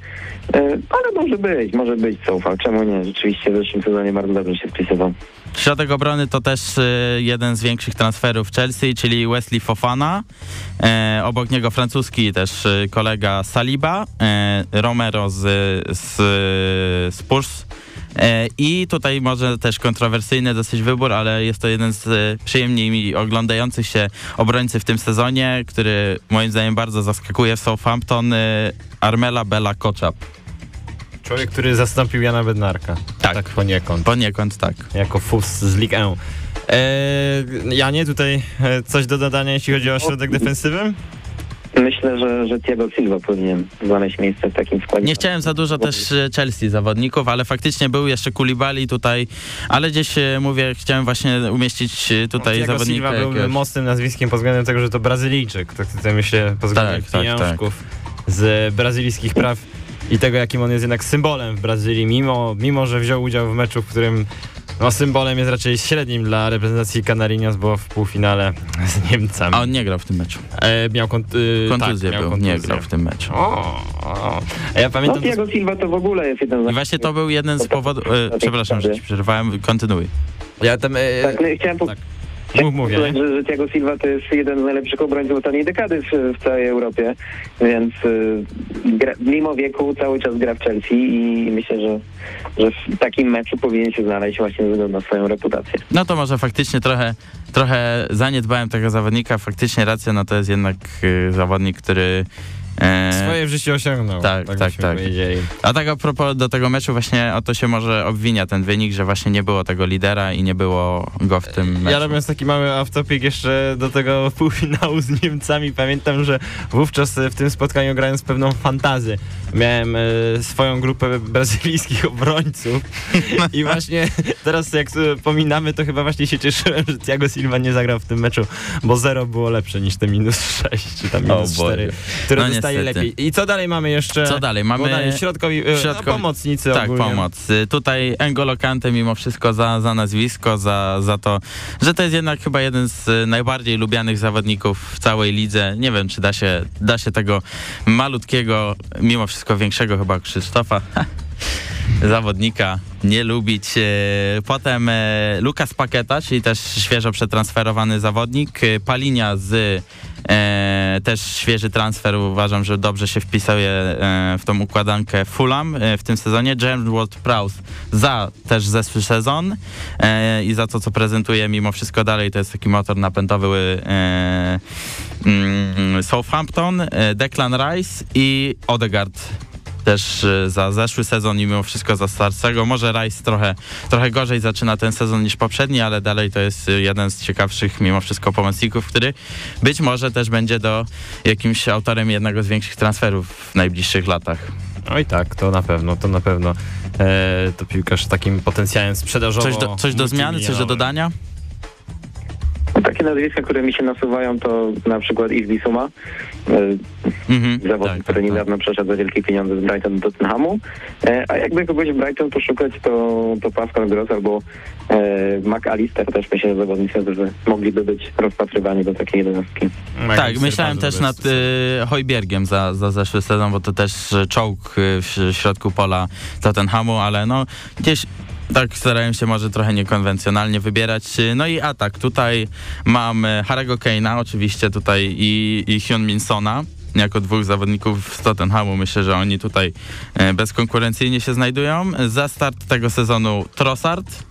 E: ale może być, może być co ufam. Czemu nie? Rzeczywiście w zeszłym sezonie bardzo dobrze się spisywał.
C: Środek obrony to też e, jeden z większych transferów Chelsea, czyli Wesley Fofana. E, obok niego francuski też e, kolega Saliba, e, Romero z, z Spurs. E, I tutaj może też kontrowersyjny dosyć wybór, ale jest to jeden z e, przyjemniej mi oglądających się obrońcy w tym sezonie, który moim zdaniem bardzo zaskakuje Southampton, e, Armela Bella Koczap.
B: Człowiek, który zastąpił Jana Bednarka.
C: Tak.
B: Tak poniekąd.
C: Poniekąd tak.
B: Jako fus z Ligue 1. Eee, Janie, tutaj coś do dodania, jeśli chodzi o środek defensywy?
E: Myślę, że, że Thiago Silva powinien znaleźć miejsce w takim składzie.
C: Nie chciałem za dużo też e, Chelsea zawodników, ale faktycznie był jeszcze Koulibaly tutaj, ale gdzieś e, mówię, chciałem właśnie umieścić e, tutaj
B: Thiago
C: zawodnika.
B: Silva był
C: jakiegoś-
B: mocnym nazwiskiem pod względem tego, że to Brazylijczyk. Tak tutaj myślę pod względem
C: Tak, tak,
B: pieniążków z brazylijskich praw i tego, jakim on jest jednak symbolem w Brazylii, mimo, mimo że wziął udział w meczu, w którym no, symbolem jest raczej średnim dla reprezentacji Canarinos, bo w półfinale z Niemcami.
C: A on nie grał w tym meczu.
B: E, miał kont- y,
C: Kontuzję
B: tak, miał
C: był, nie
B: kontuzję.
C: grał w tym meczu.
B: O, o. A ja
E: No
B: pamiętam...
E: Thiago Silva to w ogóle jest jeden z...
C: I właśnie to był jeden z powodów... E, przepraszam, że ci przerwałem, kontynuuj.
B: ja tam... E,
E: Tak, no, chciałem po...
B: tak. Mów, mówię.
E: Powiedzieć, Że, że Thiago Silva to jest jeden z najlepszych obrońców ostatniej dekady w, w całej Europie, więc y, gra, mimo wieku cały czas gra w Chelsea i myślę, że, że w takim meczu powinien się znaleźć właśnie ze względu na swoją reputację.
C: No to może faktycznie trochę, trochę zaniedbałem tego zawodnika, faktycznie racja, no to jest jednak e, zawodnik, który... e,
B: Swoje w życiu osiągnął.
C: tak, tak, tak.
B: powiedzieli.
C: A tak a propos do tego meczu właśnie o to się może obwinia ten wynik, że właśnie nie było tego lidera i nie było go w tym meczu.
B: Ja robiąc taki mały off-topic jeszcze do tego półfinału z Niemcami, pamiętam, że wówczas e, w tym spotkaniu grając pewną fantazję, miałem e, swoją grupę brazylijskich obrońców i właśnie teraz jak pominamy, to chyba właśnie się cieszyłem, że Thiago Silva nie zagrał w tym meczu, bo zero było lepsze niż te minus 6 czy tam minus
C: O Boże.
B: 4, które
C: No
B: dostaje
C: niestety.
B: lepiej. I co dalej mamy jeszcze?
C: Co dalej? Mamy
B: Mamy środkowi, e,
C: środkowi-
B: no, pomocnicy
C: tak,
B: ogólnie.
C: pomoc. Y, Tutaj N'Golo Kante mimo wszystko za, za nazwisko, za, za to, że to jest jednak chyba jeden z y, najbardziej lubianych zawodników w całej lidze. Nie wiem, czy da się, da się tego malutkiego, mimo wszystko większego chyba Krzysztofa zawodnika nie lubić. E, Potem e, Lukas Paketa, czyli też świeżo przetransferowany zawodnik. E, Palinia z e, też świeży transfer. Uważam, że dobrze się wpisuje w tą układankę Fulham w tym sezonie. James Ward-Prowse za też zeszły sezon e, i za to, co prezentuje mimo wszystko dalej. To jest taki motor napędowy e, mm, Southampton, Declan Rice i Odegaard też e, za zeszły sezon i mimo wszystko za starszego. Może Rice trochę, trochę gorzej zaczyna ten sezon niż poprzedni, ale dalej to jest e, jeden z ciekawszych mimo wszystko pomocników, który być może też będzie do jakimś autorem jednego z większych transferów w najbliższych latach.
B: Oj tak, to na pewno, to na pewno. E, to piłkarz z takim potencjałem sprzedażowo
C: Coś do, coś do zmiany, coś do dodania?
E: No, takie nazwiska, które mi się nasuwają to na przykład Izbi Suma,
C: Mhm,
E: zawodnik,
C: tak,
E: który
C: tak, tak.
E: niedawno przeszedł za wielkie pieniądze z Brighton do Tottenhamu. E, a jakby kogoś w Brighton poszukać, to, to Pascal Gross albo e, McAllister też myślę, że zawodnicy, którzy mogliby być rozpatrywani do takiej jedenastki.
C: Tak, myślałem też nad y, Hojbiergiem za, za zeszły sezon, bo to też czołg y, w środku pola Tottenhamu, ale no gdzieś Tak, starałem się może trochę niekonwencjonalnie wybierać. No i atak. Tutaj mam Harego Kane'a oczywiście tutaj i, i Hyun Minsona jako dwóch zawodników z Tottenhamu. Myślę, że oni tutaj e, bezkonkurencyjnie się znajdują. Za start tego sezonu Trossard,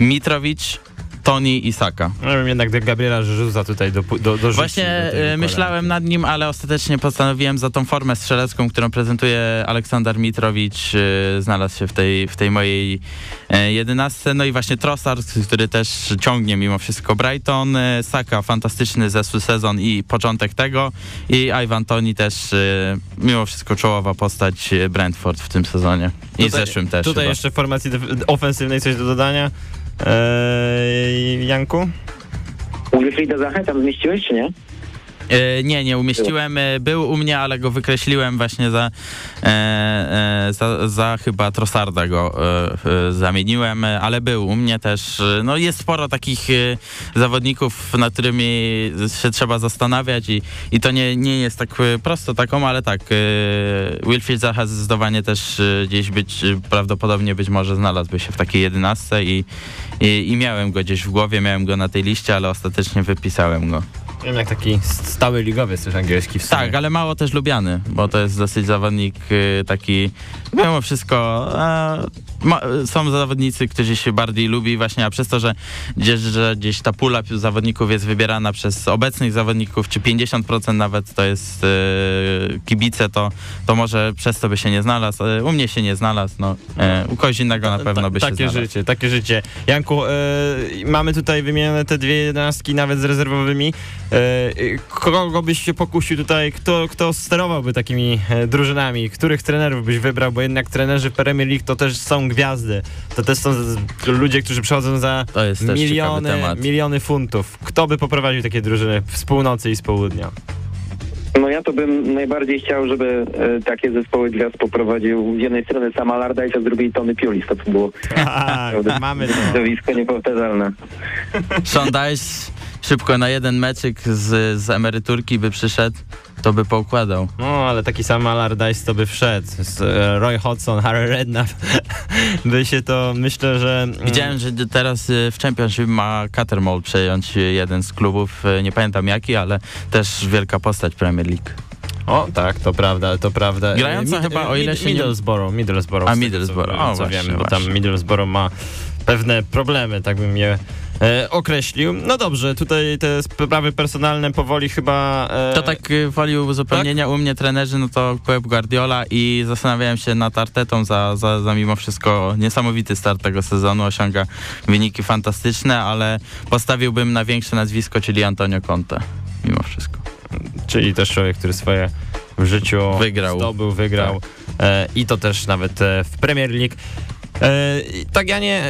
C: Mitrowicz, Tony i Saka.
B: Ja bym jednak do Gabriela Jezusa tutaj do, do, dorzucił
C: Właśnie
B: do układanki.
C: myślałem nad nim, ale ostatecznie postanowiłem za tą formę strzelecką, którą prezentuje Aleksander Mitrowicz, e, znalazł się w tej, w tej mojej e, jedenastce. No i właśnie Trossard, który też ciągnie mimo wszystko Brighton, e, Saka fantastyczny zeszły sezon i początek tego i Ivan Toni też e, mimo wszystko czołowa postać Brentford w tym sezonie i w
B: Tutaj-
C: zeszłym też
B: Tutaj
C: chyba.
B: jeszcze w formacji ofensywnej coś do dodania. Eee, Janku?
E: Wilfrida Zachę tam zmieściłeś, czy nie?
C: E, nie, nie umieściłem. E, Był u mnie, ale go wykreśliłem właśnie za, e, za, za chyba Trossarda go zamieniłem, ale był u mnie też. No jest sporo takich zawodników, nad którymi się trzeba zastanawiać i, i to nie, nie jest tak prosto taką, ale tak. Wilfried Zaha zdecydowanie też gdzieś być, prawdopodobnie być może znalazłby się w takiej jedenastce i, i, i miałem go gdzieś w głowie, miałem go na tej liście, ale ostatecznie wypisałem go.
B: Wiem, jak taki stały ligowiec też angielski w sumie.
C: Tak, ale mało też lubiany, bo to jest dosyć zawodnik y, taki, mimo wszystko, ma, są zawodnicy, którzy się bardziej lubi właśnie, a przez to, że gdzieś, że gdzieś ta pula zawodników jest wybierana przez obecnych zawodników, czy 50% nawet to jest e, kibice, to, to może przez to by się nie znalazł. E, U mnie się nie znalazł, no, e, u kogoś innego na pewno
B: Ta-
C: by się
B: takie
C: znalazł.
B: życie, takie życie. Janku, e, mamy tutaj wymienione te dwie jedenastki nawet z rezerwowymi. Kogo byś się pokusił tutaj, kto, kto sterowałby takimi drużynami? Których trenerów byś wybrał? Bo jednak trenerzy Premier League to też są gwiazdy. To też są ludzie, którzy przychodzą za
C: To jest też
B: miliony, miliony funtów. Kto by poprowadził takie drużyny z północy i z południa?
E: No ja to bym najbardziej chciał, żeby e, takie zespoły gwiazd poprowadził z jednej strony Sam Allardyce, a z drugiej Tony Pulis. To by było
B: Tak, mamy to.
E: zjawisko niepowtarzalne.
C: Sean Dice szybko na jeden meczyk z, z emeryturki by przyszedł, to by poukładał.
B: No, ale taki sam Allardyce to by wszedł. Z, e, Roy Hodgson, Harry Redknapp by się to, myślę, że... mm,
C: Widziałem, że teraz y, w Championship ma Catermall przejąć y, jeden z klubów, y, nie pamiętam jaki, ale też wielka postać Premier League.
B: O, tak, to prawda, to prawda.
C: Grająca
B: E,
C: chyba, o ile się nie-
B: Middlesbrough.
C: A, Middlesbrough,
B: co,
C: o,
B: co
C: właśnie,
B: wiemy, bo
C: właśnie.
B: tam Middlesbrough ma pewne problemy, tak bym je e, określił. No dobrze, tutaj te sprawy personalne powoli chyba... E,
C: To tak y, woli uzupełnienia u mnie trenerzy, no to Pep Guardiola i zastanawiałem się nad Artetą za, za, za mimo wszystko niesamowity start tego sezonu, osiąga wyniki fantastyczne, ale postawiłbym na większe nazwisko, czyli Antonio Conte, mimo wszystko.
B: Czyli też człowiek, który swoje w życiu
C: Wygrał.
B: zdobył, wygrał e, i to też nawet e, w Premier League. E, tak, Janie,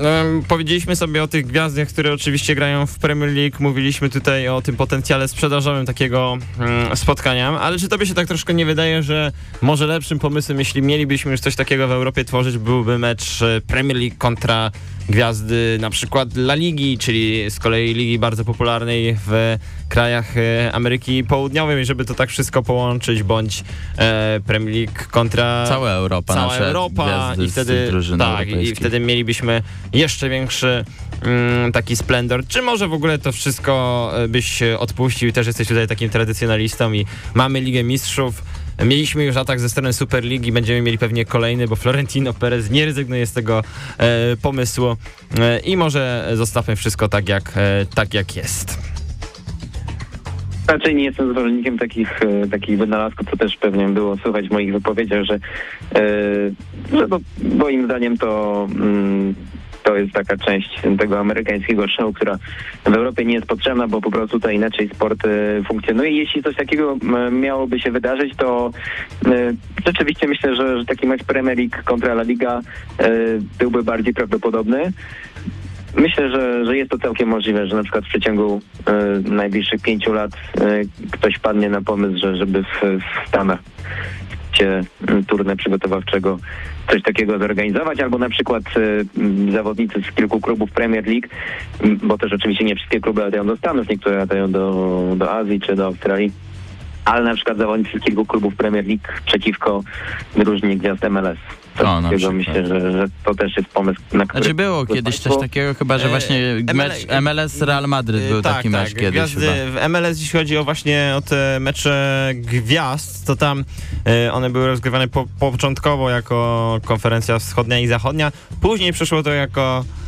B: e, em, powiedzieliśmy sobie o tych gwiazdach, które oczywiście grają w Premier League, mówiliśmy tutaj o tym potencjale sprzedażowym takiego mm, spotkania, ale czy tobie się tak troszkę nie wydaje, że może lepszym pomysłem, jeśli mielibyśmy już coś takiego w Europie tworzyć, byłby mecz e, Premier League kontra gwiazdy na przykład La Ligi, czyli z kolei ligi bardzo popularnej w krajach e, Ameryki Południowej, żeby to tak wszystko połączyć, bądź e, Premier League kontra
C: Cała Europa,
B: cała Europa i wtedy tak, i wtedy mielibyśmy jeszcze większy mm, taki splendor. Czy może w ogóle to wszystko e, byś odpuścił też jesteś tutaj takim tradycjonalistą i mamy Ligę Mistrzów. Mieliśmy już atak ze strony Superligi, będziemy mieli pewnie kolejny, bo Florentino Perez nie rezygnuje z tego e, pomysłu e, i może zostawmy wszystko tak jak, e, tak jak jest.
E: Raczej nie jestem zwolennikiem takich, e, takich wynalazków, co też pewnie było słychać w moich wypowiedziach, że, e, że to, moim zdaniem to, mm, to jest taka część tego amerykańskiego show, która w Europie nie jest potrzebna, bo po prostu to inaczej sport e, funkcjonuje. Jeśli coś takiego miałoby się wydarzyć, to e, rzeczywiście myślę, że, że taki mecz Premier League kontra La Liga e, byłby bardziej prawdopodobny. Myślę, że, że jest to całkiem możliwe, że na przykład w przeciągu e, najbliższych pięciu lat e, ktoś padnie na pomysł, że żeby w, w Stanach cię turnę przygotowawczego coś takiego zorganizować, albo na przykład e, m, zawodnicy z kilku klubów Premier League, m, bo też oczywiście nie wszystkie kluby latają do Stanów, niektóre latają do, do Azji czy do Australii, ale na przykład zawodnicy z kilku klubów Premier League przeciwko drużynie gwiazd MLS. Coś
C: O, na
E: takiego.
C: przykład.
E: Myślę, że, że to też jest pomysł, na który
C: Znaczy było kiedyś coś takiego chyba, że
B: E,
C: właśnie mecz MLS Real Madryt był
B: tak,
C: taki mecz
B: tak.
C: kiedyś
B: Gwiazdy
C: chyba.
B: w MLS, jeśli chodzi o właśnie o te mecze gwiazd, to tam e, one były rozgrywane po, początkowo jako konferencja wschodnia i zachodnia, później przeszło to jako e,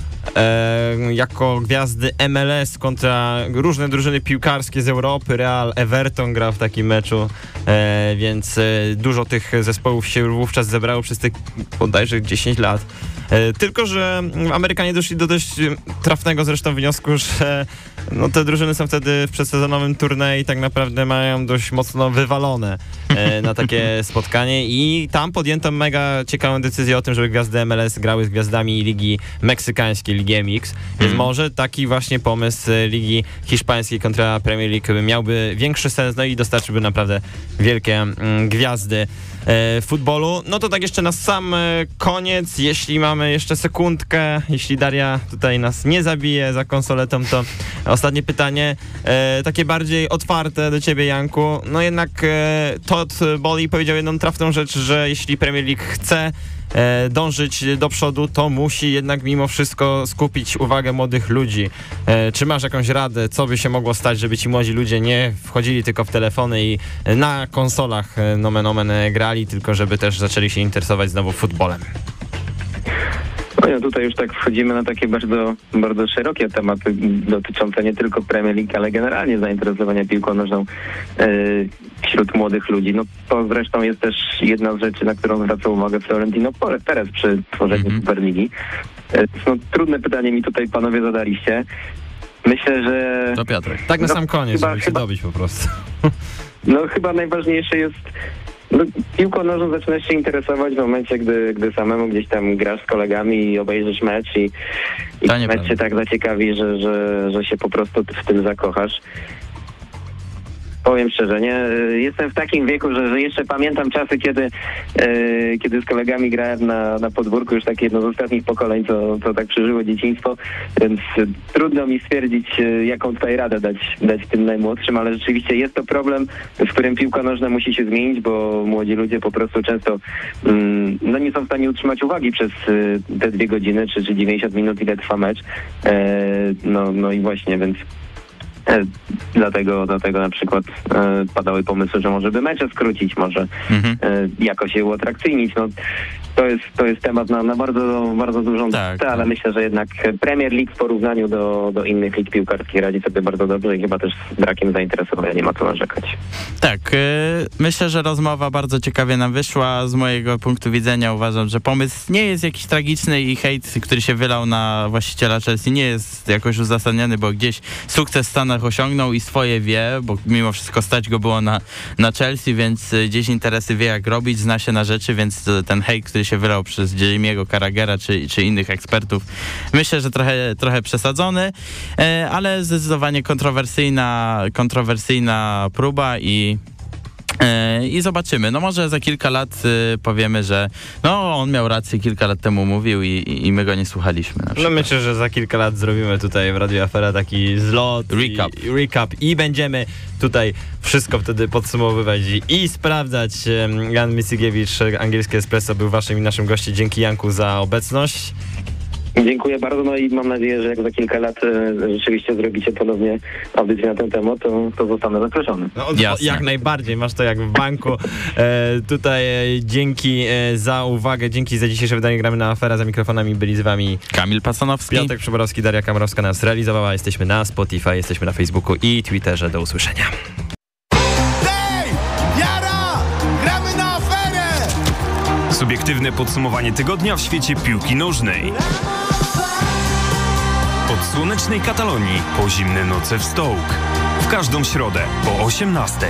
B: jako gwiazdy MLS kontra różne drużyny piłkarskie z Europy, Real Everton grał w takim meczu, e, więc e, dużo tych zespołów się wówczas zebrało przez tych bodajże 10 lat. E, Tylko, że Amerykanie doszli do dość e, trafnego zresztą wniosku, że no, te drużyny są wtedy w przedsezonowym turnieju i tak naprawdę mają dość mocno wywalone e, na takie spotkanie. I tam podjęto mega ciekawą decyzję o tym, żeby gwiazdy MLS grały z gwiazdami Ligi Meksykańskiej, Ligi MX, więc może taki właśnie pomysł Ligi Hiszpańskiej kontra Premier League miałby większy sens, no i dostarczyłby naprawdę wielkie mm, gwiazdy futbolu. No to tak jeszcze na sam e, koniec, jeśli mamy jeszcze sekundkę, jeśli Daria tutaj nas nie zabije za konsoletą, to ostatnie pytanie, e, takie bardziej otwarte do ciebie, Janku. No jednak e, Todd Boli powiedział jedną trafną rzecz, że jeśli Premier League chce e, dążyć do przodu, to musi jednak mimo wszystko skupić uwagę młodych ludzi. E, czy masz jakąś radę, co by się mogło stać, żeby ci młodzi ludzie nie wchodzili tylko w telefony i e, na konsolach e, nomen omen e, grali, tylko żeby też zaczęli się interesować znowu futbolem?
E: No tutaj już tak wchodzimy na takie bardzo, bardzo szerokie tematy dotyczące nie tylko Premier League, ale generalnie zainteresowania piłką nożną e, wśród młodych ludzi. No to zresztą jest też jedna z rzeczy, na którą zwraca uwagę Florentino Perez przy tworzeniu
C: Mhm.
E: Superligi. E, no, trudne pytanie mi tutaj panowie zadaliście. Myślę, że
C: To Piotrek.
B: Tak na
E: No,
B: sam koniec,
E: chyba-
B: żeby się
E: chyba-
B: dobić po prostu.
E: No chyba najważniejsze jest no, piłką nożną zaczynasz się interesować w momencie, gdy, gdy samemu gdzieś tam grasz z kolegami i obejrzysz mecz i, i mecz cię tak zaciekawi, że, że, że się po prostu w tym zakochasz. Powiem szczerze, nie? Jestem w takim wieku, że, że jeszcze pamiętam czasy, kiedy, e, kiedy z kolegami grałem na, na podwórku, już takie jedno z ostatnich pokoleń, co, co tak przeżyło dzieciństwo, więc trudno mi stwierdzić, e, jaką tutaj radę dać, dać tym najmłodszym, ale rzeczywiście jest to problem, w którym piłka nożna musi się zmienić, bo młodzi ludzie po prostu często mm, no nie są w stanie utrzymać uwagi przez e, te dwie godziny, czy, czy 90 minut, ile trwa mecz. E, no, no i właśnie, więc Dlatego, dlatego na przykład e, padały pomysły, że może by mecze skrócić, może
C: Mhm.
E: e, jakoś je uatrakcyjnić. No, to, jest, to jest temat na, na bardzo, bardzo dużą
C: Tak,
E: debatę, ale
C: tak.
E: myślę, że jednak Premier League w porównaniu do, do innych lig piłkarskich radzi sobie bardzo dobrze i chyba też z brakiem zainteresowania nie ma co narzekać.
C: Tak, myślę, że rozmowa bardzo ciekawie nam wyszła. Z mojego punktu widzenia uważam, że pomysł nie jest jakiś tragiczny i hejt, który się wylał na właściciela Chelsea nie jest jakoś uzasadniony, bo gdzieś sukces w Stanach osiągnął i swoje wie, bo mimo wszystko stać go było na, na Chelsea, więc y, gdzieś interesy wie jak robić, zna się na rzeczy, więc y, ten hejt, który się wylał przez Jeremiego Carragera czy, czy innych ekspertów, myślę, że trochę, trochę przesadzony, e, ale zdecydowanie kontrowersyjna, kontrowersyjna próba i E, I zobaczymy. No może za kilka lat y, powiemy, że no on miał rację, kilka lat temu mówił i, i- my go nie słuchaliśmy.
B: No myślę, że za kilka lat zrobimy tutaj w Radio Afera taki zlot,
C: Recap.
B: I, recap i będziemy tutaj wszystko wtedy podsumowywać i, sprawdzać. Jan Micygiewicz, Angielskie Espresso był waszym i naszym gościem. Dzięki Janku za obecność.
E: Dziękuję bardzo, no i mam nadzieję, że jak za kilka lat e, rzeczywiście zrobicie ponownie audycję na ten temat, to, to zostanę zaproszony.
B: No,
C: Jasne.
B: Jak najbardziej, masz to jak w banku. E, tutaj e, dzięki e, za uwagę, dzięki za dzisiejsze wydanie Gramy na Afera. Za mikrofonami byli z wami
C: Kamil Pasanowski.
B: Piotrek Przyborowski, Daria Kamrowska nas realizowała. Jesteśmy na Spotify, jesteśmy na Facebooku i Twitterze. Do usłyszenia.
F: Hej! Jara! Gramy na aferę!
A: Subiektywne podsumowanie tygodnia w świecie piłki nożnej. Od słonecznej Katalonii po zimne noce w Stołk. W każdą środę po 18.